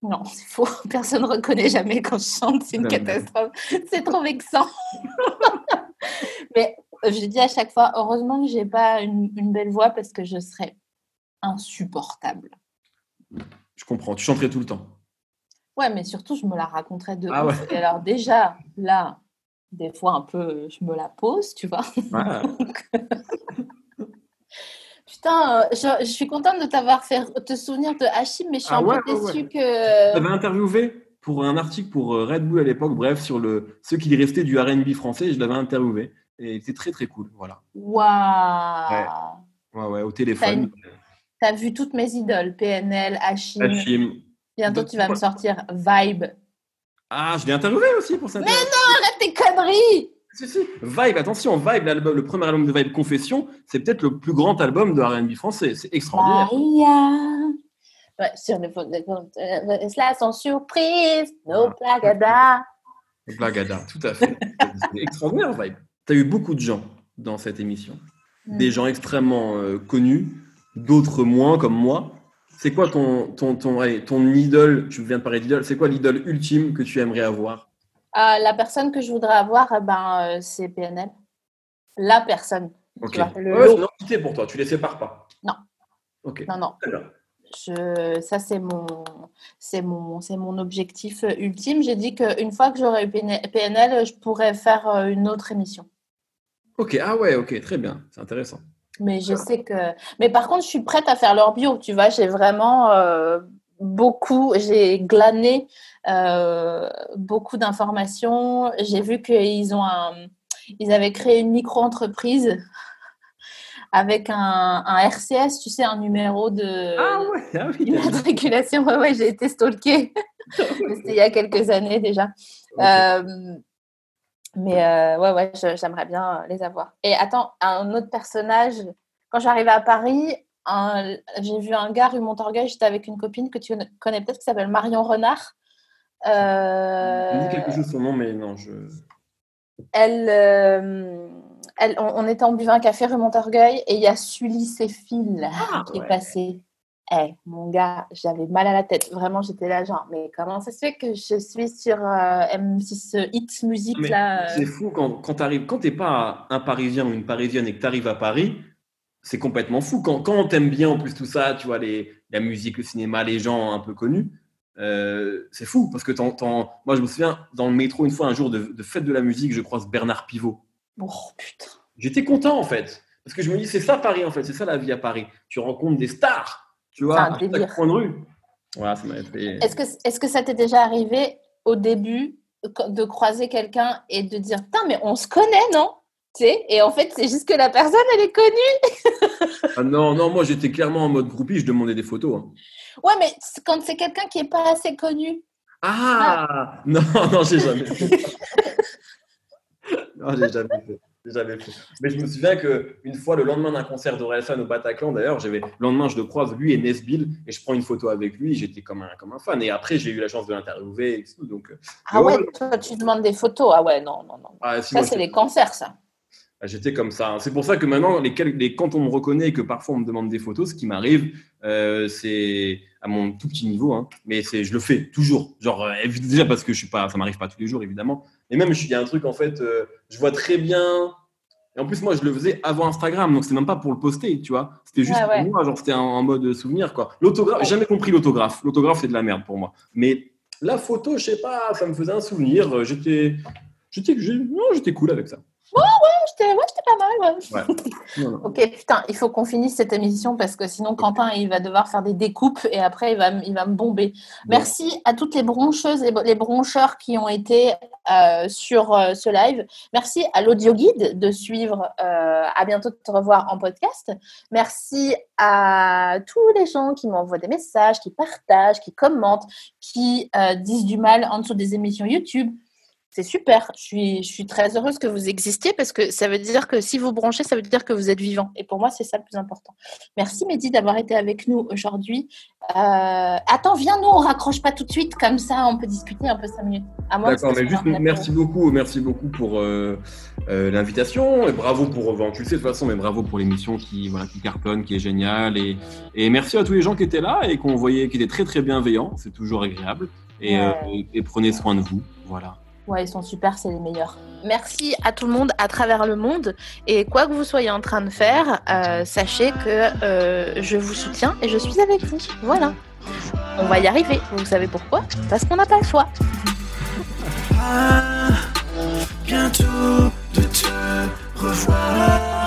Non, c'est faux. Personne ne reconnaît jamais quand je chante. C'est une catastrophe. C'est trop vexant. Mais je dis à chaque fois, heureusement que j'ai pas une, une belle voix parce que je serais insupportable. Je comprends. Tu chanterais tout le temps. Ouais, mais surtout, je me la raconterais de Ah ouf. Et alors, déjà, là, des fois, un peu, je me la pose, tu vois. Ouais. Putain, euh, je, je suis contente de t'avoir fait te souvenir de Hachim, mais je suis Ah un ouais, peu déçue que. J'avais interviewé pour un article pour euh, Red Bull à l'époque, bref, sur le ce qu'il restait du R&B français. Je l'avais interviewé et c'était très très cool. Voilà. Waouh! Ouais, ouais, au téléphone. T'as vu toutes mes idoles, PNL, Hachim. Hachim. Bientôt, tu vas me sortir Vibe. Ah, je l'ai interviewé aussi pour ça. Mais Arrête tes conneries! Si, si. Vibe, attention, Vibe, l'album, le premier album de Vibe, Confession, c'est peut-être le plus grand album de R&B français. C'est extraordinaire. Maria. Ouais, sur le fond de euh, cela sans surprise, no plagada. Blagada, tout à fait. c'est extraordinaire, Vibe. Tu as eu beaucoup de gens dans cette émission. des gens extrêmement euh, connus, d'autres moins, comme moi. C'est quoi ton, ton, ton, allez, ton idole Tu viens de parler d'idole. C'est quoi l'idole ultime que tu aimerais avoir? Ah, la personne que je voudrais avoir, eh ben, euh, c'est PNL. La personne. tu Ok. vois, le Ouais, c'est une entité pour toi. Tu les sépares pas. Non. Ok. Non, non. Je, ça, c'est mon, c'est mon, c'est mon objectif euh, ultime. J'ai dit qu'une fois que j'aurai eu PN- PNL, je pourrais faire euh, une autre émission. Ok. Ah ouais. Ok. Très bien. C'est intéressant. Mais je sais que. Mais par contre, je suis prête à faire leur bio. Tu vois, j'ai vraiment euh, beaucoup. J'ai glané euh, beaucoup d'informations. J'ai vu qu'ils ont un. Ils avaient créé une micro-entreprise avec un, un RCS, tu sais, un numéro de. ouais. Ah oui. Immatriculation, ouais, ouais, j'ai été stalkée. C'était il y a quelques années déjà. Euh, mais euh, ouais, ouais, j'aimerais bien les avoir. Et attends, un autre personnage, quand j'arrivais à Paris, j'ai vu un gars rue Montorgueil, j'étais avec une copine que tu connais peut-être qui s'appelle Marion Renard. Euh, On dit quelque chose son nom, mais non, je. Elle, euh, elle, on, on était en buvant un café rue Montorgueil et il y a Sully Séphine qui ouais. est passé. Eh, mon gars, j'avais mal à la tête. Vraiment, j'étais là, genre, mais comment ça se fait que je suis sur euh, M6 Hit Music Mais là euh, C'est fou quand, quand tu arrives, quand t'es pas un Parisien ou une Parisienne et que tu arrives à Paris, c'est complètement fou. Quand, quand on t'aime bien en plus tout ça, tu vois, les, la musique, le cinéma, les gens un peu connus, euh, c'est fou parce que t'en- t'en- moi je me souviens dans le métro une fois un jour de, de fête de la musique, je croise Bernard Pivot. Oh putain. J'étais content en fait parce que je me dis c'est ça Paris en fait, c'est ça la vie à Paris. Tu rencontres des stars, tu vois, à chaque coin de rue. Voilà, ça m'a fait. Est-ce que, est-ce que ça t'est déjà arrivé au début de croiser quelqu'un et de dire Putain, mais on se connaît, non? Tu sais Et en fait, c'est juste que la personne, elle est connue. Ah non, non, moi j'étais clairement en mode groupie, je demandais des photos. hein. Ouais, mais quand c'est quelqu'un qui est pas assez connu. Ah Non, non, j'ai jamais fait. non, j'ai jamais fait. Jamais fait. Mais je me souviens que une fois, le lendemain d'un concert d'Orelsan au Bataclan, d'ailleurs, j'avais le lendemain, je le croise, lui et Nesbill, et je prends une photo avec lui. J'étais comme un, comme un fan. Et après, j'ai eu la chance de l'interviewer et tout. Donc, euh, Ah Ouais, ouais, toi, tu demandes des photos. Ah ouais, non, non, non. ah, si, Ça, c'est les cancers, ça. Ah, J'étais comme ça. C'est pour ça que maintenant, les, quel- les- quand on me reconnaît et que parfois on me demande des photos, ce qui m'arrive, euh, c'est à mon tout petit niveau, hein, mais c'est, je le fais toujours. Genre, euh, déjà parce que je suis pas, ça m'arrive pas tous les jours, évidemment. Et même, il y a un truc, en fait, euh, je vois très bien. Et en plus, moi, je le faisais avant Instagram, donc c'était même pas pour le poster, tu vois. C'était juste Ouais, ouais. pour moi, genre, c'était en, mode souvenir, quoi. L'autographe, j'ai jamais compris l'autographe. L'autographe, c'est de la merde pour moi. Mais la photo, je sais pas, ça me faisait un souvenir. J'étais, j'étais, cool avec ça. J'étais ouais, j'étais pas mal, ouais. Ouais. Ok, putain, il faut qu'on finisse cette émission parce que sinon Quentin, il va devoir faire des découpes et après, il va, il va me bomber. Merci à toutes les broncheuses et les broncheurs qui ont été euh, sur euh, ce live. Merci à l'audio guide de suivre. euh, à bientôt de te revoir en podcast. Merci à tous les gens qui m'envoient des messages, qui partagent, qui commentent, qui disent du mal en dessous des émissions YouTube. C'est super. Je suis, je suis très heureuse que vous existiez parce que ça veut dire que si vous branchez, ça veut dire que vous êtes vivant. Et pour moi, c'est ça le plus important. Merci Mehdi d'avoir été avec nous aujourd'hui. Euh, attends, viens, nous, on raccroche pas tout de suite. Comme ça, on peut discuter un peu cinq minutes. D'accord, mais juste merci beaucoup, merci beaucoup pour euh, euh, l'invitation et bravo pour, bon, tu le sais de toute façon, mais bravo pour l'émission qui, voilà, qui cartonne, qui est géniale et, et merci à tous les gens qui étaient là et qu'on voyait, qui étaient très très bienveillants, c'est toujours agréable et, Ouais. et- et prenez soin de vous, voilà. Ouais, ils sont super, c'est les meilleurs. Merci à tout le monde à travers le monde. Et quoi que vous soyez en train de faire, euh, sachez que euh, je vous soutiens et je suis avec vous. Voilà. On va y arriver. Vous savez pourquoi? Parce qu'on n'a pas le choix. Ah, bientôt de te revoir.